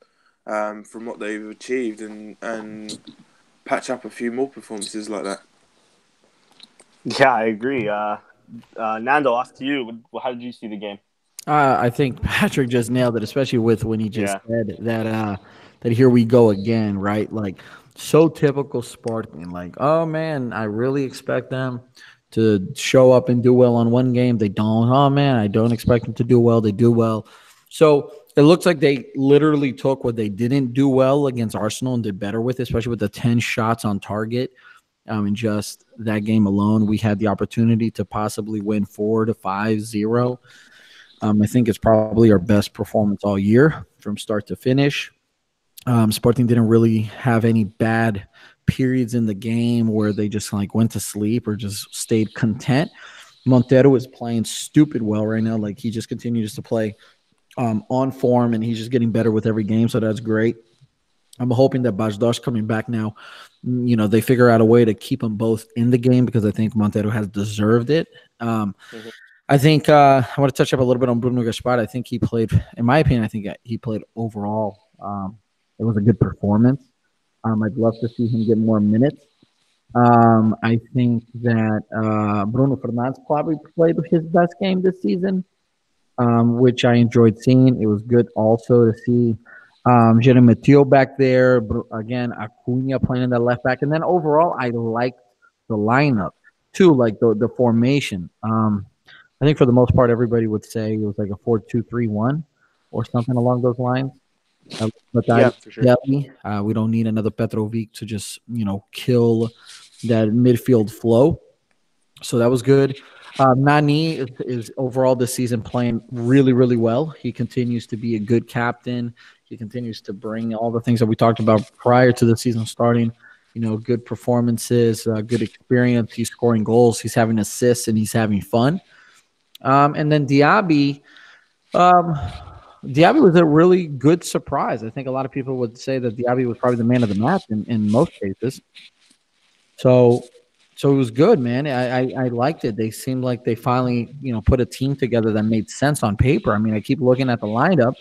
um, from what they've achieved and, and patch up a few more performances like that. Yeah, I agree. Uh, uh, Nando, off to you. How did you see the game? Uh, I think Patrick just nailed it, especially with when he just yeah. said that uh, that here we go again, right? Like so typical Sporting. Like, oh man, I really expect them to show up and do well on one game. They don't. Oh man, I don't expect them to do well. They do well. So it looks like they literally took what they didn't do well against Arsenal and did better with, especially with the 10 shots on target. Um, in just that game alone, we had the opportunity to possibly win four to five zero. Um, I think it's probably our best performance all year from start to finish. Um, Sporting didn't really have any bad periods in the game where they just like went to sleep or just stayed content. Montero is playing stupid well right now. Like he just continues to play um, on form and he's just getting better with every game. So that's great. I'm hoping that Bas Dost coming back now, you know, they figure out a way to keep them both in the game because I think Montero has deserved it. Um, mm-hmm. I think uh, I want to touch up a little bit on Bruno Gaspar. I think he played, in my opinion, I think he played overall. Um, it was a good performance. Um, I'd love to see him get more minutes. Um, I think that uh, Bruno Fernandes probably played his best game this season, um, which I enjoyed seeing. It was good also to see um, Jeremy Mathieu back there. Again, Acuna playing in the left back. And then overall, I liked the lineup too, like the, the formation. Um, I think for the most part, everybody would say it was like a 4 2 3 1 or something along those lines. Uh, yeah, sure. uh, we don't need another Petrovic to just you know kill that midfield flow. So that was good. Uh, Nani is, is, overall this season playing really, really well. He continues to be a good captain. He continues to bring all the things that we talked about prior to the season starting. You know, good performances, uh, good experience. He's scoring goals. He's having assists, and he's having fun. Um, and then Diaby, um, Diaby was a really good surprise. I think a lot of people would say that Diaby was probably the man of the match in, in most cases. So, so it was good, man. I, I, I liked it. They seemed like they finally, you know, put a team together that made sense on paper. I mean, I keep looking at the lineup,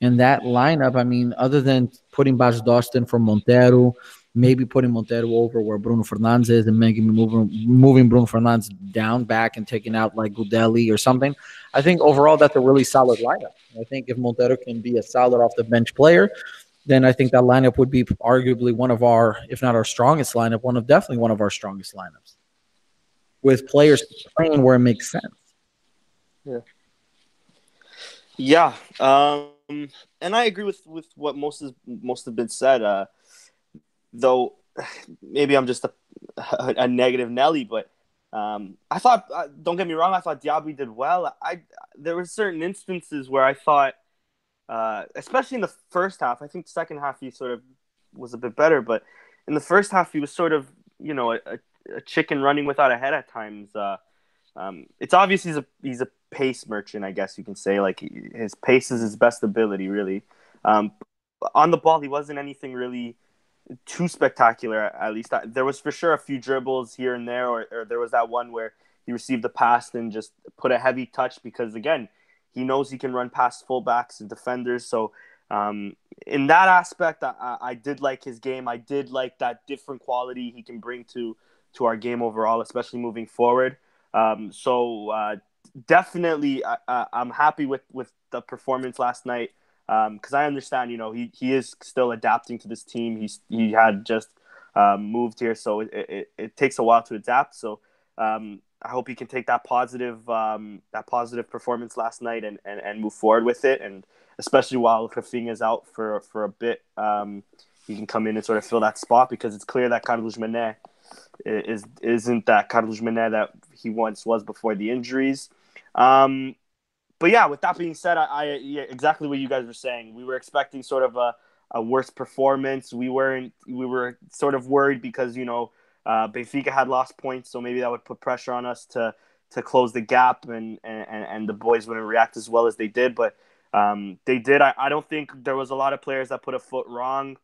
and that lineup. I mean, other than putting Bas Dostin from Montero, maybe putting Montero over where Bruno Fernandes is and maybe moving moving Bruno Fernandes down back and taking out like Gudelj or something. I think overall that's a really solid lineup. I think if Montero can be a solid off the bench player, then I think that lineup would be arguably one of our, if not our strongest lineup, one of definitely one of our strongest lineups. With players playing where it makes sense. Yeah. Yeah. Um, and I agree with, with what most has most have been said. Uh, though maybe I'm just a, a, negative Nelly, but um, I thought uh, don't get me wrong, I thought Diaby did well. I there were certain instances where I thought, uh, especially in the first half. I think the second half he sort of was a bit better, but in the first half he was sort of you know a, a chicken running without a head at times. Uh, um, it's obvious he's a he's a pace merchant, I guess you can say. Like his pace is his best ability, really. Um, on the ball, he wasn't anything really too spectacular. At least there was for sure a few dribbles here and there, or, or there was that one where he received the pass and just put a heavy touch because again, he knows he can run past fullbacks and defenders. So um, in that aspect, I, I did like his game. I did like that different quality he can bring to to our game overall, especially moving forward. Um, so uh, definitely, I, I'm happy with with the performance last night because um, I understand, you know, he, he is still adapting to this team. He's he had just um, moved here, so it, it, it, takes a while to adapt. So um, I hope he can take that positive um, that positive performance last night and, and, and move forward with it. And especially while Rafinha is out for for a bit, um, he can come in and sort of fill that spot because it's clear that Carlos Mané is isn't that Carlos Mané that he once was before the injuries. Um, but yeah, with that being said, I, I yeah, exactly what you guys were saying. We were expecting sort of a, a worse performance. We weren't. We were sort of worried because you know uh, Benfica had lost points, so maybe that would put pressure on us to to close the gap, and and, and the boys wouldn't react as well as they did. But um, they did. I, I don't think there was a lot of players that put a foot wrong.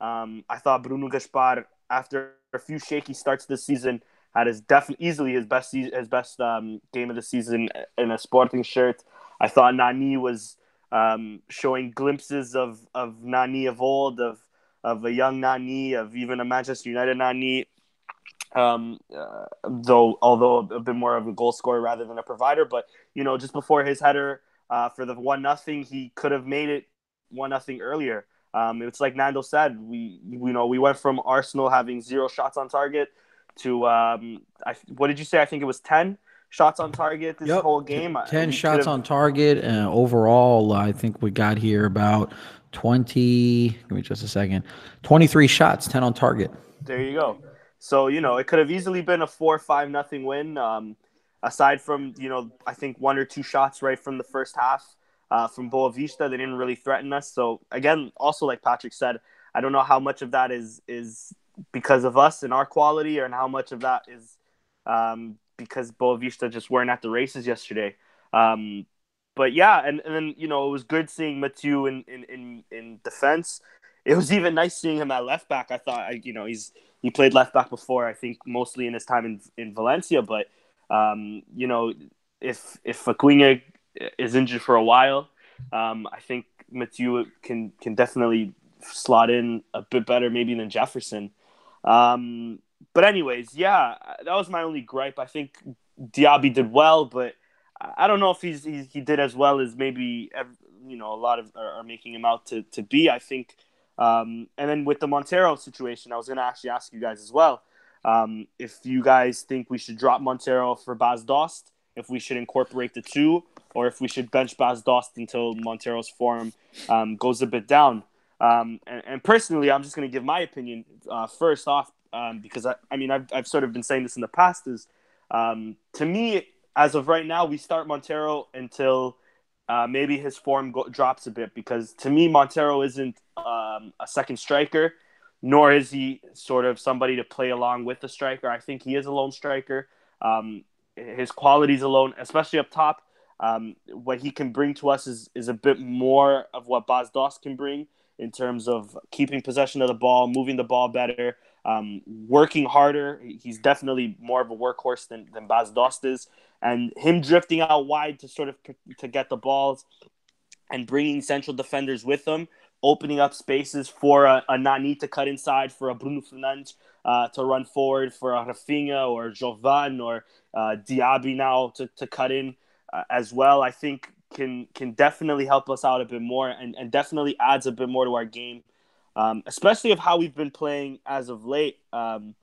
Um, I thought Bruno Gaspar, after a few shaky starts this season, had his definitely easily his best his best um, game of the season in a Sporting shirt. I thought Nani was um, showing glimpses of of Nani of old, of of a young Nani, of even a Manchester United Nani. Um, uh, though, although a bit more of a goal scorer rather than a provider, but you know, just before his header uh, for the one nothing, he could have made it one nothing earlier. Um, it's like Nando said, we you know we went from Arsenal having zero shots on target to um, I, what did you say? I think it was ten shots on target this yep. whole game. 10 shots on target. And overall, I think we got here about 20, give me just a second, 23 shots, 10 on target. There you go. So you know, it could have easily been a four-five nothing win. Um, aside from you know, I think one or two shots right from the first half uh, from Boavista, they didn't really threaten us. So again, also like Patrick said, I don't know how much of that is is because of us and our quality, or and how much of that is um, because Boavista just weren't at the races yesterday. Um, but yeah, and, and then you know it was good seeing Mathieu in, in, in, in defense. It was even nice seeing him at left back. I thought, I, you know, he's he played left back before. I think mostly in his time in in Valencia, but um, you know, if if Acuna is injured for a while, um, I think Mathieu can can definitely slot in a bit better maybe than Jefferson. Um, but anyways, yeah, that was my only gripe. I think Diaby did well, but I don't know if he's, he, he did as well as maybe you know a lot of are, making him out to, to be. I think, um, and then with the Montero situation, I was going to actually ask you guys as well um, if you guys think we should drop Montero for Bas Dost, if we should incorporate the two, or if we should bench Bas Dost until Montero's form um, goes a bit down. Um, and, and, personally, I'm just going to give my opinion uh, first off um, because I, I mean I've, I've sort of been saying this in the past is um, to me as of right now we start Montero until uh, maybe his form go- drops a bit because to me Montero isn't um, a second striker nor is he sort of somebody to play along with the striker. I think he is a lone striker. Um, his qualities alone, especially up top, um, what he can bring to us is, is a bit more of what Bas Dost can bring in terms of keeping possession of the ball, moving the ball better, um, working harder. He's definitely more of a workhorse than, than Bas Dost is. And him drifting out wide to sort of to get the balls and bringing central defenders with him, opening up spaces for a, a Nani to cut inside, for a Bruno Fernandes uh, to run forward, for a Rafinha or Jovane or uh, Diaby now to, to cut in uh, as well. I think can can definitely help us out a bit more and, and definitely adds a bit more to our game, um, especially of how we've been playing as of late. Um,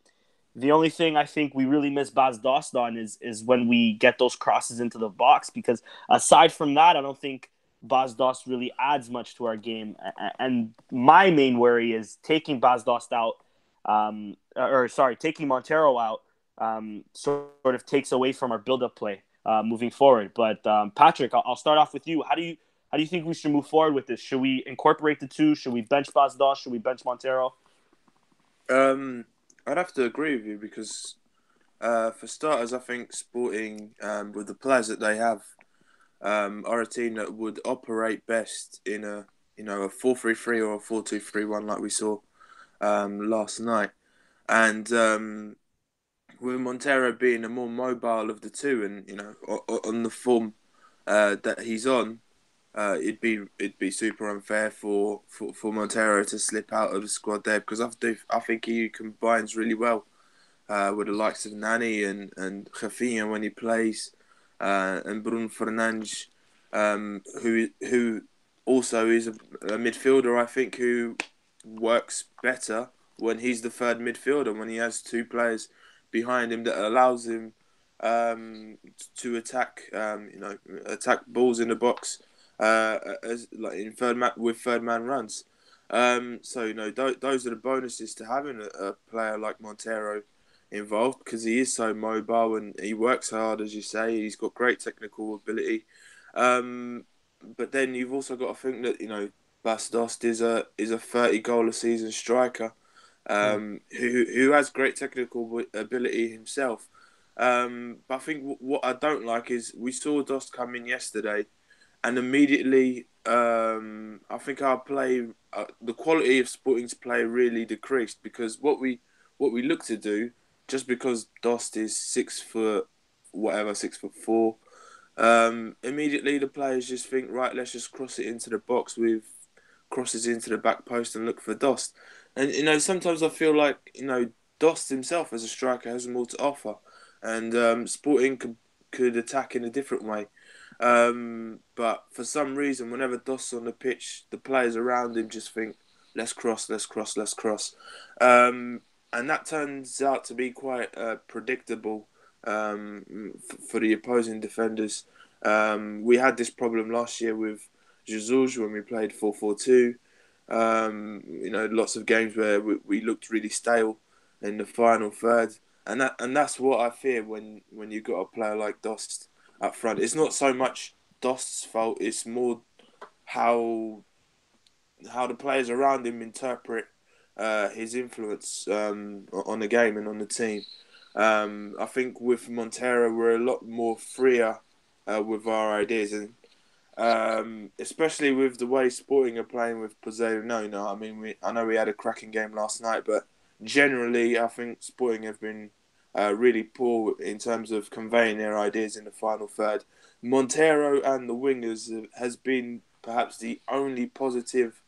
the only thing I think we really miss Bas Dost on is is when we get those crosses into the box because aside from that, I don't think Bas Dost really adds much to our game. And my main worry is taking Bas Dost out, um, or sorry, taking Montero out, um, sort of takes away from our build-up play uh, moving forward. But um, Patrick, I'll, start off with you. How do you how do you think we should move forward with this? Should we incorporate the two? Should we bench Bas Dost? Should we bench Montero? Um, I'd have to agree with you because, uh, for starters, I think Sporting um, with the players that they have um, are a team that would operate best in a you know a four three three or a four two three one like we saw um, last night, and um, with Montero being a more mobile of the two, and you know on the form uh, that he's on, uh, it'd be it'd be super unfair for, for, for Montero to slip out of the squad there because I do I think he combines really well uh, with the likes of Nani and and Rafinha when he plays, uh, and Bruno Fernandes, um, who who also is a, a midfielder I think who works better when he's the third midfielder when he has two players behind him that allows him um, to attack, um, you know, attack balls in the box uh, as like in third man with third man runs. Um, so you know th- those are the bonuses to having a, a player like Montero involved because he is so mobile and he works hard, as you say. He's got great technical ability. Um, but then you've also got to think that you know Bas Dost is a is a thirty goal a season striker um, who who has great technical ability himself. Um, but I think w- what I don't like is we saw Dost come in yesterday, and immediately um, I think our play, uh, the quality of Sporting's play really decreased because what we what we look to do, just because Dost is six foot, whatever six foot four, um, immediately the players just think right, let's just cross it into the box with crosses into the back post and look for Dost. And you know, sometimes I feel like you know Dost himself as a striker has more to offer, and um, Sporting could could attack in a different way. Um, but for some reason, whenever Dost's on the pitch, the players around him just think, "Let's cross, let's cross, let's cross," um, and that turns out to be quite uh, predictable um, f- for the opposing defenders. Um, we had this problem last year with Jesus when we played four four two. Um, you know, lots of games where we, we looked really stale in the final third, and that and that's what I fear when when you got a player like Dost up front. It's not so much Dost's fault; it's more how how the players around him interpret uh, his influence um, on the game and on the team. Um, I think with Montero, we're a lot more freer uh, with our ideas, and um, especially with the way Sporting are playing with Peseiro. No, no, I mean, we, I know we had a cracking game last night, but generally, I think Sporting have been uh, really poor in terms of conveying their ideas in the final third. Montero and the wingers has been perhaps the only positive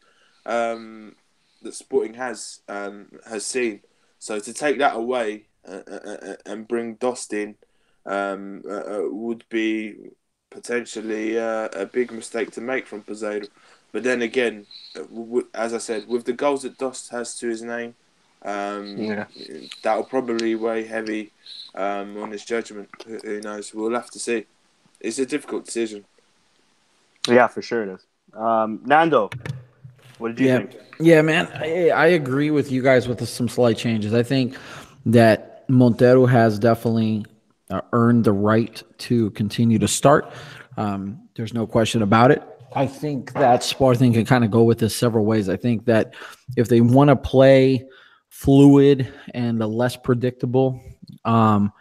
um, that Sporting has um, has seen. So to take that away uh, uh, uh and bring Dost in um, uh, uh would be potentially uh, a big mistake to make from Peseiro. But then again, as I said, with the goals that Dost has to his name, um, yeah. that'll probably weigh heavy um, on his judgment. Who knows? We'll have to see. It's a difficult decision. Yeah, for sure it is. Um, Nando, what did you yeah. think? Yeah, man, I, I agree with you guys with some slight changes. I think that Montero has definitely uh, earned the right to continue to start. Um, there's no question about it. I think that Sporting can kind of go with this several ways. I think that if they want to play fluid and less predictable, um,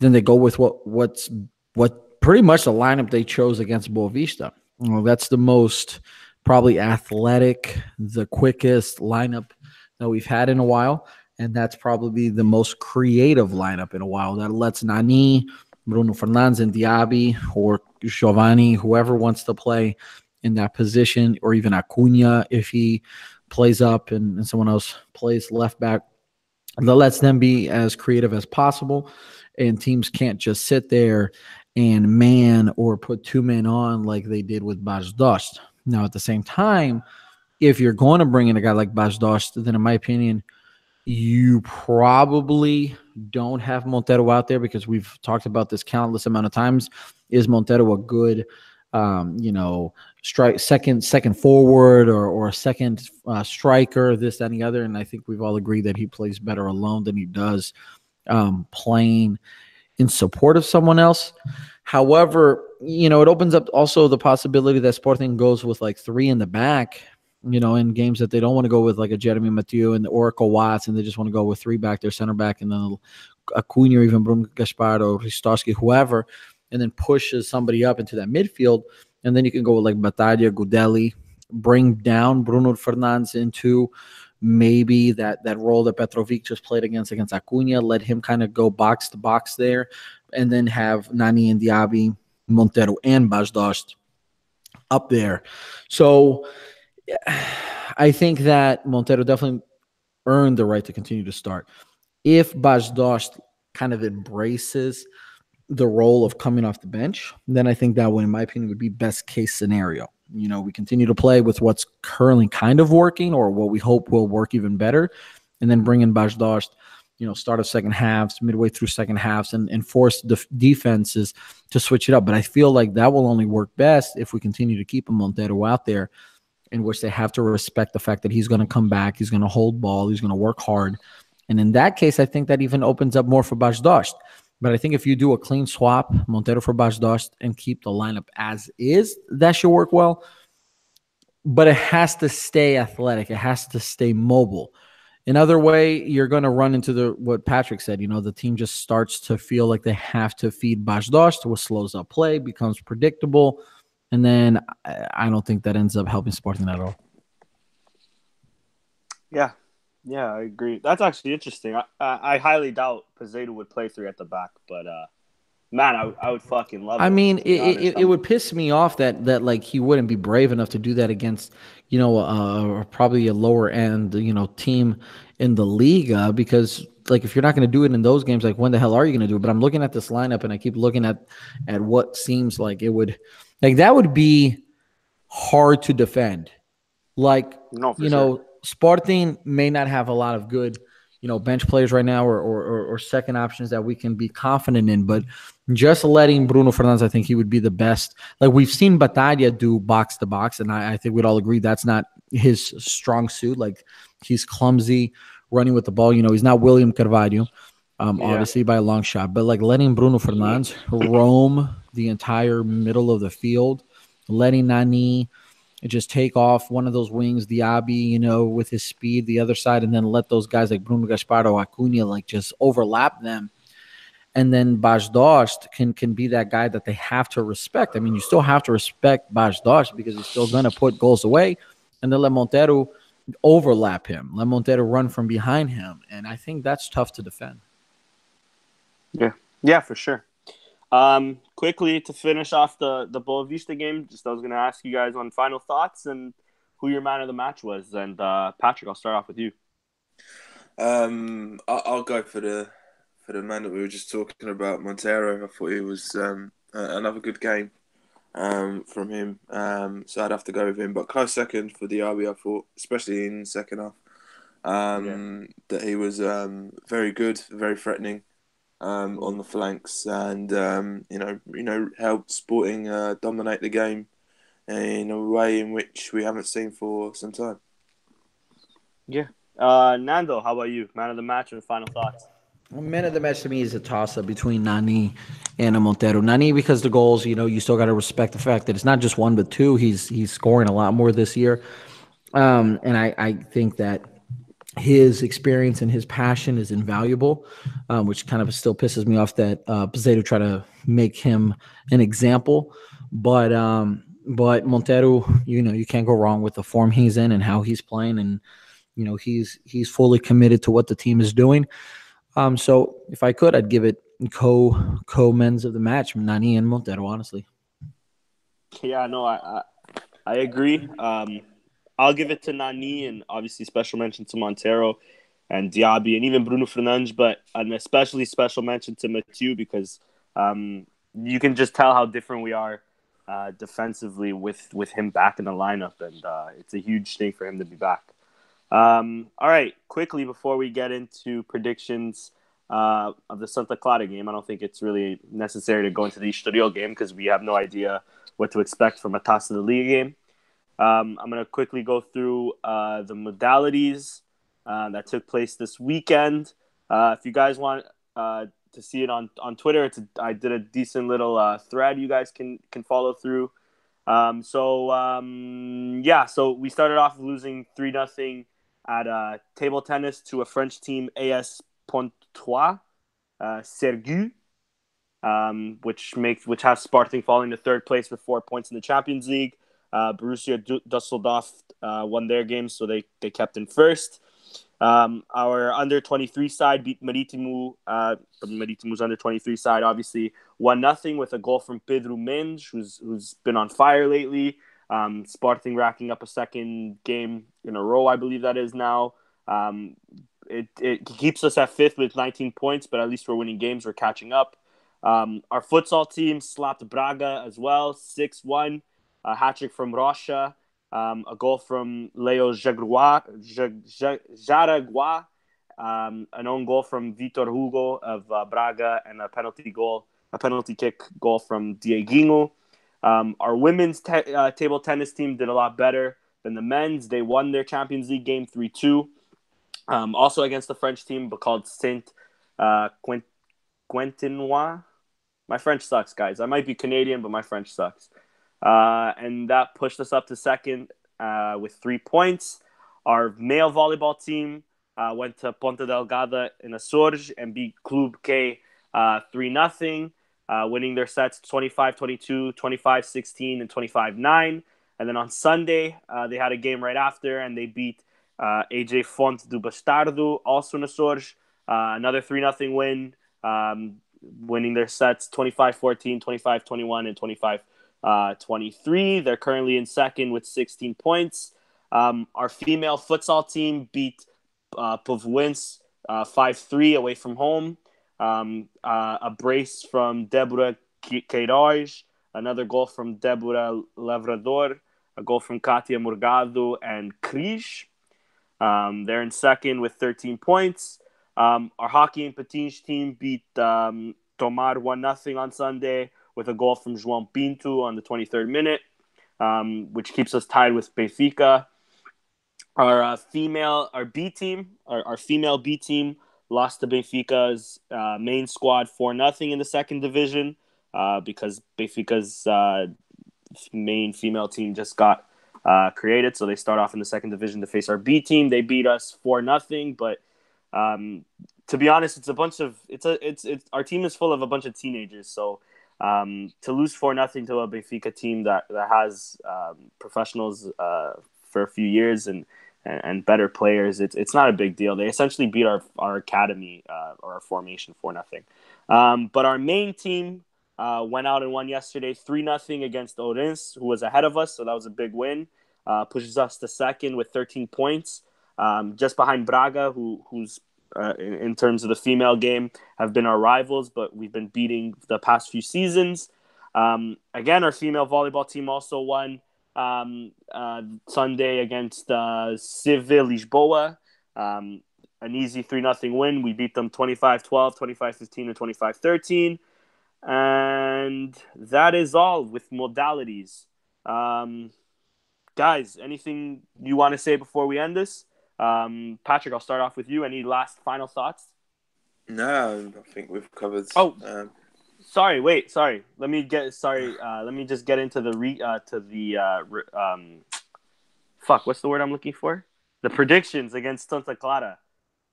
then they go with what what's what pretty much the lineup they chose against Boavista. Well, that's the most probably athletic, the quickest lineup that we've had in a while. And that's probably the most creative lineup in a while that lets Nani, Bruno Fernandes, and Diaby, or Jovane, whoever wants to play in that position, or even Acuna if he plays up and, and someone else plays left back, that lets them be as creative as possible. And teams can't just sit there and man or put two men on like they did with Bas Dost. Now, at the same time, if you're going to bring in a guy like Bas Dost, then in my opinion, you probably don't have Montero out there because we've talked about this countless amount of times. Is Montero a good, um, you know, strike second second forward or or second uh, striker, this that, and the other? And I think we've all agreed that he plays better alone than he does um, playing in support of someone else. However, you know, it opens up also the possibility that Sporting goes with like three in the back, you know, in games that they don't want to go with like a Jeremy Mathieu and the Oracle Watts, and they just want to go with three back, their center back, and then Acuna even Bruno Gaspar or Ristovski, whoever, and then pushes somebody up into that midfield. And then you can go with like Battaglia, Gudelj, bring down Bruno Fernandes into maybe that that role that Petrovic just played against against Acuna, let him kind of go box to box there, and then have Nani and Diaby, Montero, and Bas Dost up there. So I think that Montero definitely earned the right to continue to start. If Bas Dost kind of embraces the role of coming off the bench, then I think that would, in my opinion, would be best case scenario. You know, we continue to play with what's currently kind of working or what we hope will work even better, and then bring in Bas Dost, you know, start of second halves, midway through second halves, and, and force the defenses to switch it up. But I feel like that will only work best if we continue to keep a Montero out there, in which they have to respect the fact that he's going to come back, he's going to hold ball, he's going to work hard. And in that case, I think that even opens up more for Bas Dost. But I think if you do a clean swap, Montero for Bas Dost, and keep the lineup as is, that should work well. But it has to stay athletic. It has to stay mobile. Another way, you're going to run into the what Patrick said. You know, the team just starts to feel like they have to feed Bas Dost, which slows up play, becomes predictable, and then I don't think that ends up helping Sporting at all. Yeah, yeah, I agree. That's actually interesting. I, I, I highly doubt Peseiro would play three at the back, but uh, man, I, I would fucking love. It. I mean, it, it, it, would piss me off that that like he wouldn't be brave enough to do that against you know uh, probably a lower end you know team in the Liga because like if you're not going to do it in those games, like when the hell are you going to do it? But I'm looking at this lineup and I keep looking at at what seems like it would like that would be hard to defend. Like no, you sure. know Sporting may not have a lot of good, you know, bench players right now or, or, or second options that we can be confident in, but just letting Bruno Fernandes, I think he would be the best. Like we've seen Battaglia do box to box, and I, I think we'd all agree that's not his strong suit. Like he's clumsy running with the ball. You know, he's not William Carvalho, um, yeah. obviously by a long shot, but like letting Bruno Fernandes roam the entire middle of the field, letting Nani just take off one of those wings, Diaby, you know, with his speed, the other side, and then let those guys like Bruno Gaspar or Acuna like just overlap them. And then Bas can can be that guy that they have to respect. I mean, you still have to respect Bas because he's still gonna put goals away, and then let Montero overlap him, let Montero run from behind him, and I think that's tough to defend. Yeah, yeah, for sure. Um, quickly to finish off the the Boavista game, just I was going to ask you guys on final thoughts and who your man of the match was. And uh, Patrick, I'll start off with you. Um, I'll, I'll go for the for the man that we were just talking about, Montero. I thought he was um, another good game um, from him. Um, so I'd have to go with him. But close second for Diaby, I thought, especially in second half, um, yeah. that he was um, very good, very threatening um, on the flanks, and um, you know, you know, helped Sporting uh, dominate the game in a way in which we haven't seen for some time. Yeah, uh, Nando, how about you? Man of the match and final thoughts. Man of the match to me is a toss up between Nani and Montero. Nani because the goals, you know, you still got to respect the fact that it's not just one but two. He's he's scoring a lot more this year, um, and I I think that his experience and his passion is invaluable, um, which kind of still pisses me off that uh, Peseiro try to make him an example. But um, but Montero, you know, you can't go wrong with the form he's in and how he's playing, and you know he's he's fully committed to what the team is doing. Um, so if I could, I'd give it co co men's of the match, Nani and Montero, honestly. Yeah, no, I I, I agree. Um, I'll give it to Nani and obviously special mention to Montero and Diaby and even Bruno Fernandes, but an especially special mention to Mathieu because um, you can just tell how different we are uh, defensively with with him back in the lineup, and uh, it's a huge thing for him to be back. Um, all right, quickly before we get into predictions uh, of the Santa Clara game, I don't think it's really necessary to go into the Estoril game because we have no idea what to expect from a Taça da Liga game. Um, I'm going to quickly go through uh, the modalities uh, that took place this weekend. Uh, if you guys want uh, to see it on, on Twitter, it's a, I did a decent little uh, thread you guys can can follow through. Um, so um, yeah, so we started off losing three nothing at uh, table tennis to a French team, AS Pontoise, Cergy. Um, which makes which has Sporting falling to third place with four points in the Champions League. Uh, Borussia Dusseldorf uh, won their game, so they, they kept in first. Um, our under 23 side beat Marítimo, uh, Maritimo's under 23 side, obviously, 1 nothing with a goal from Pedro Mendes, who's, who's been on fire lately. Um, Sporting racking up a second game in a row, I believe that is now. Um, it, it keeps us at fifth with 19 points, but at least we're winning games. We're catching up. Um, our futsal team slapped Braga as well, 6 1 a hat trick from Rocha, um, a goal from Leo Jaragua, um, an own goal from Vitor Hugo of uh, Braga, and a penalty goal, a penalty kick goal from Dieguinho. Um, our women's te- uh, table tennis team did a lot better than the men's. They won their Champions League game 3 2. Um, also against the French team, but called Saint uh, Quent- Quentinois. My French sucks, guys. I might be Canadian, but my French sucks. Uh, and that pushed us up to second uh, with three points. Our male volleyball team uh, went to Ponta Delgada in Açores and beat Club K uh, 3 0, uh, winning their sets 25 22, 25 16, and 25 9. And then on Sunday, uh, they had a game right after and they beat AJ Fonte do Bastardo, also in Açores. another 3 0 win, um, winning their sets 25 14, 25 21, and 25 uh, 23. They're currently in second with 16 points. Um, our female futsal team beat uh, uh, 5 3 away from home. Um, uh, a brace from Deborah Queiroz, another goal from Deborah Lavrador, a goal from Katia Morgado and Krish. Um, they're in second with 13 points. Um, our hockey and patins team beat um, Tomar 1 0 on Sunday with a goal from João Pinto on the 23rd minute, um, which keeps us tied with Benfica. our uh, female, our B team, our, our female B team lost to Benfica's uh, main squad for nothing in the second division uh, because Benfica's uh, main female team just got uh, created. So they start off in the second division to face our B team. They beat us for nothing, but um, to be honest, it's a bunch of it's a it's it's our team is full of a bunch of teenagers. So um, to lose for nothing to a Benfica team that that has um, professionals uh, for a few years and, and, and better players, it's it's not a big deal. They essentially beat our our academy uh, or our formation for nothing. Um, but our main team uh, went out and won yesterday, three nothing against Ourense, who was ahead of us. So that was a big win. Uh, pushes us to second with 13 points, um, just behind Braga, who who's uh, in, in, terms of the female game have been our rivals, but we've been beating the past few seasons. Um, again, our female volleyball team also won um, uh, Sunday against uh, Civil Lisboa. Um, an easy 3 0 win. We beat them 25 12, 25 15, and 25 13. And that is all with modalities. Um, guys, anything you want to say before we end this? Um, Patrick, I'll start off with you. Any last final thoughts? No, I think we've covered. Oh, um, sorry. Wait, sorry. Let me get. Sorry. Uh, let me just get into the re uh, to the uh, re, um, fuck. What's the word I'm looking for? The predictions against Santa Clara.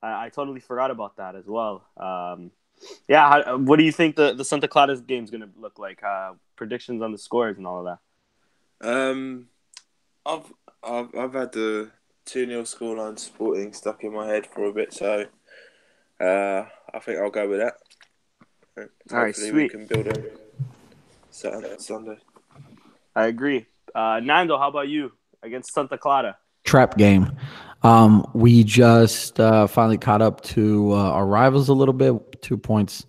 I, I totally forgot about that as well. Um, yeah. How, what do you think the the Santa Clara game is gonna look like? Uh, predictions on the scores and all of that. Um, I've I've I've had the 2 0 scoreline sporting stuck in my head for a bit, so uh, I think I'll go with that. All right, sweet. we can build a Saturday, Sunday. I agree. Uh, Nando, how about you against Santa Clara? Trap game. Um, we just uh, finally caught up to uh, our rivals a little bit, two points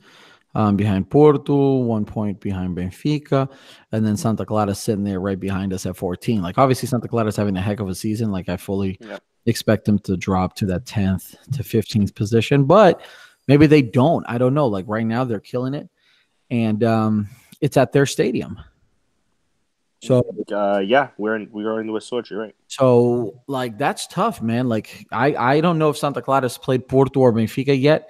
um, behind Porto, one point behind Benfica, and then Santa Clara sitting there right behind us at 14. Like, obviously, Santa Clara's having a heck of a season. Like, I fully yep. expect them to drop to that 10th to 15th position, but maybe they don't. I don't know. Like, right now, they're killing it, and um, it's at their stadium. So uh, yeah, we're in we are in the West right? So like that's tough, man. Like I I don't know if Santa Clara has played Porto or Benfica yet,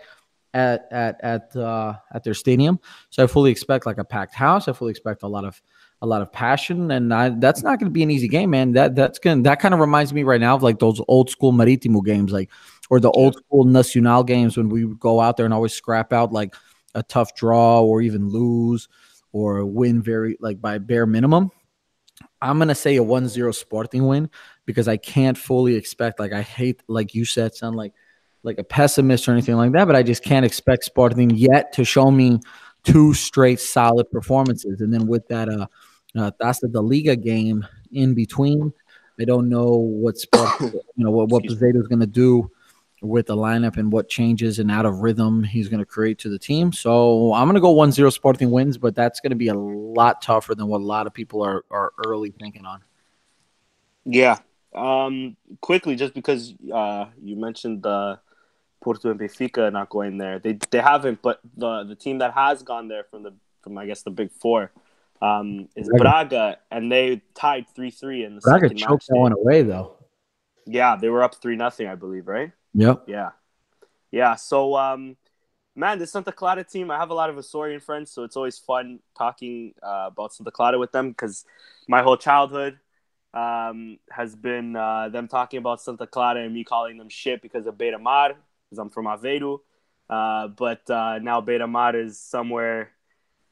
at at at uh, at their stadium. So I fully expect like a packed house. I fully expect a lot of a lot of passion, and I, that's not going to be an easy game, man. That that's going that kind of reminds me right now of like those old school Maritimo games, like or the old school Nacional games when we would go out there and always scrap out like a tough draw or even lose or win very like by bare minimum. I'm gonna say a 1-0 Sporting win because I can't fully expect like I hate like you said, son, like like a pessimist or anything like that, but I just can't expect Sporting yet to show me two straight solid performances. And then with that uh, uh Taça da Liga game in between, I don't know what Sporting, you know, what, what is going to do with the lineup and what changes and out of rhythm he's going to create to the team. So I'm going to go 1-0 Sporting wins, but that's going to be a lot tougher than what a lot of people are, are early thinking on. Yeah. Um, quickly, just because uh, you mentioned the Porto and Benfica not going there. They they haven't, but the the team that has gone there from the from I guess the big four um, is Braga. And they tied three three in the Braga second choked that one away though. Yeah, they were up three nothing, I believe, right? Yep. Yeah, yeah. So, um, man, this Santa Clara team, I have a lot of Açorian friends, so it's always fun talking uh, about Santa Clara with them because my whole childhood um, has been uh, them talking about Santa Clara and me calling them shit because of Beira Mar, because I'm from Aveiro. Uh, but uh, now Beira Mar is somewhere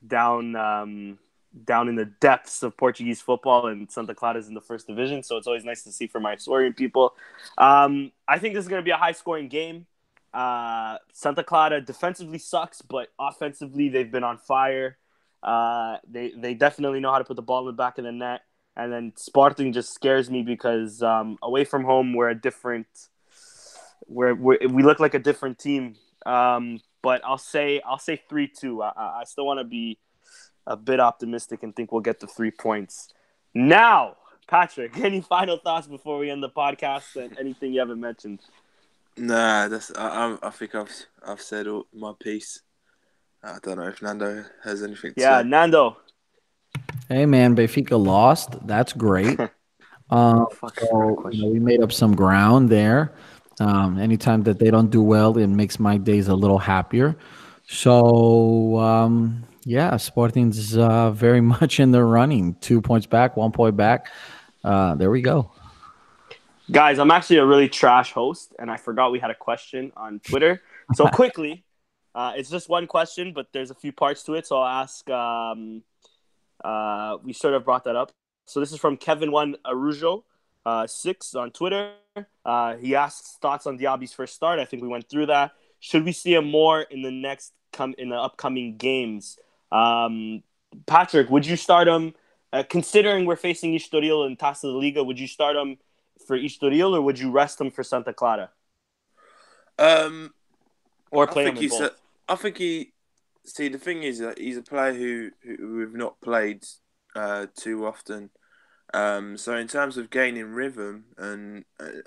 down um, down in the depths of Portuguese football, and Santa Clara is in the first division. So it's always nice to see for my Açorian people. Um, I think this is going to be a high scoring game. Uh, Santa Clara defensively sucks, but offensively they've been on fire. Uh, they they definitely know how to put the ball in the back of the net. And then Sporting just scares me because um, away from home we're a different we're, we're we look like a different team. Um, but I'll say I'll say three two. I, I still want to be a bit optimistic and think we'll get the three points. Now, Patrick, any final thoughts before we end the podcast and anything you haven't mentioned? Nah, that's I, I think I've I've said all my piece. I don't know if Nando has anything. yeah, say. Yeah, Nando. Hey man, Benfica lost. That's great. Um, so, you know, we made up some ground there. Um, anytime that they don't do well, it makes my days a little happier. So um, yeah, Sporting's uh, very much in the running. Two points back, one point back. Uh, there we go. Guys, I'm actually a really trash host, and I forgot we had a question on Twitter. So quickly, uh, it's just one question, but there's a few parts to it. So I'll ask. Um, uh, we sort of brought that up. So this is from Kevin One Arujo, uh, six on Twitter. Uh, he asks thoughts on Diaby's first start. I think we went through that. Should we see him more in the next come in the upcoming games? Um, Patrick, would you start him? Uh, considering we're facing Estoril and Taça da Liga, would you start him for Estoril or would you rest him for Santa Clara? Um, or play him he's both? A, I think he. See, the thing is that he's a player who, who we've not played uh, too often. Um, so in terms of gaining rhythm and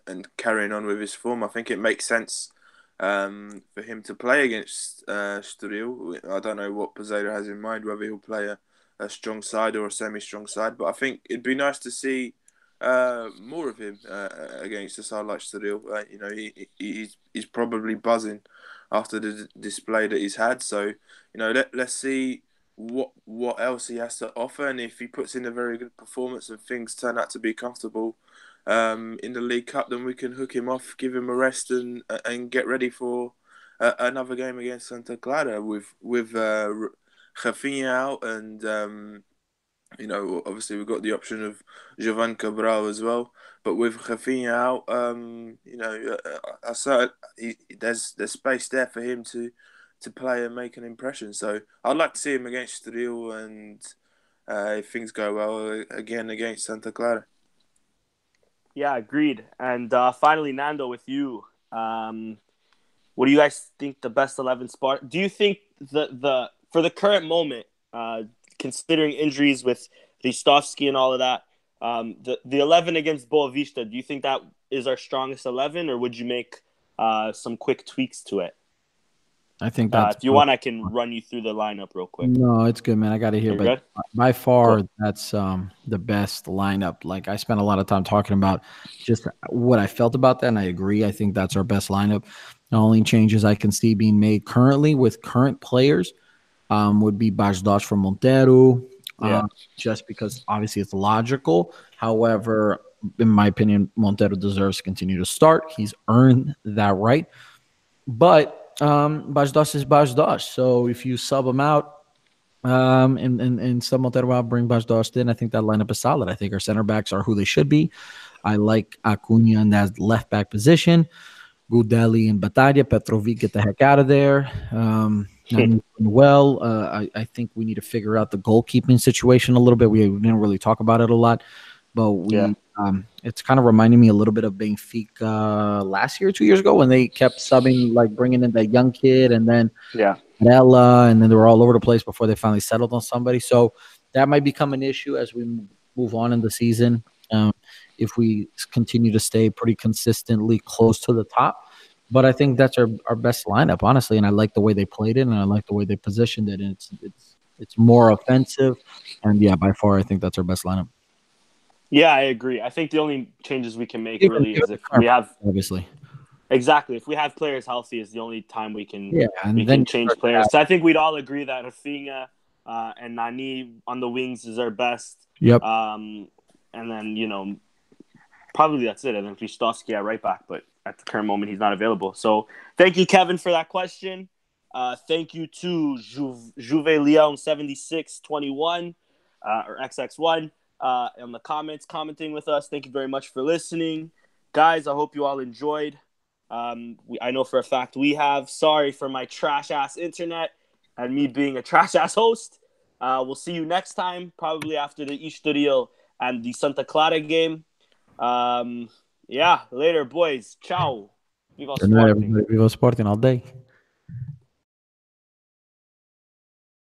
and carrying on with his form, I think it makes sense um, for him to play against uh, Estoril. I don't know what Peseiro has in mind, whether he'll play a, a strong side or a semi-strong side, but I think it'd be nice to see uh, more of him uh, against a side like Estoril. Uh, you know, he, he's he's probably buzzing after the display that he's had. So you know, let let's see what what else he has to offer, and if he puts in a very good performance and things turn out to be comfortable um, in the League Cup, then we can hook him off, give him a rest, and and get ready for uh, another game against Santa Clara with with uh, Rafinha out, and um, you know obviously we've got the option of Jovane Cabral as well. But with Rafinha out, um, you know, I, I he, there's there's space there for him to to play and make an impression. So I'd like to see him against Real and uh, if things go well again against Santa Clara. Yeah, agreed. And uh, finally, Nando, with you, um, what do you guys think the best eleven spot? Do you think the the for the current moment, uh, considering injuries with Ristovski and all of that, um, the the eleven against Boavista, do you think that is our strongest eleven, or would you make uh, some quick tweaks to it? I think uh, if you want, I can run you through the lineup real quick. No, it's good, man. I got to hear, but by far, cool. that's um, the best lineup. Like I spent a lot of time talking about just what I felt about that, and I agree. I think that's our best lineup. The only changes I can see being made currently with current players um, would be Bas Dost from Montero, yeah. Um, just because obviously it's logical. However, in my opinion, Montero deserves to continue to start. He's earned that right, but um, Bas Dost is Bas Dost. So if you sub him out um, and, and, and sub Montero out, bring Bas Dost in, I think that lineup is solid. I think our center backs are who they should be. I like Acuna in that left back position. Gudelj and Battaglia. Petrovic, get the heck out of there. Um, well, uh, I, I, think we need to figure out the goalkeeping situation a little bit. We, we didn't really talk about it a lot, but we yeah. Um, it's kind of reminding me a little bit of Benfica last year, two years ago, when they kept subbing, like bringing in that young kid, and then yeah, Ella, and then they were all over the place before they finally settled on somebody. So that might become an issue as we move on in the season. Um, if we continue to stay pretty consistently close to the top. But I think that's our, our best lineup, honestly. And I like the way they played it, and I like the way they positioned it. And it's it's it's more offensive, and yeah, by far, I think that's our best lineup. Yeah, I agree. I think the only changes we can make really is if we have obviously exactly if we have players healthy is the only time we can yeah and we can change players. So I think we'd all agree that Rafinha uh, and Nani on the wings is our best. Yep. Um, and then you know probably that's it. And then Ristovski at right back, but at the current moment he's not available. So thank you, Kevin, for that question. Uh, thank you to Juve, Juve Leon seventy six twenty one uh, or XX1 uh, in the comments, commenting with us. Thank you very much for listening, guys. I hope you all enjoyed. Um, we, I know for a fact we have. Sorry for my trash ass internet and me being a trash ass host. Uh, we'll see you next time, probably after the Estoril and the Santa Clara game. Um, yeah, later, boys. Ciao. Viva Sporting. Viva Sporting all day.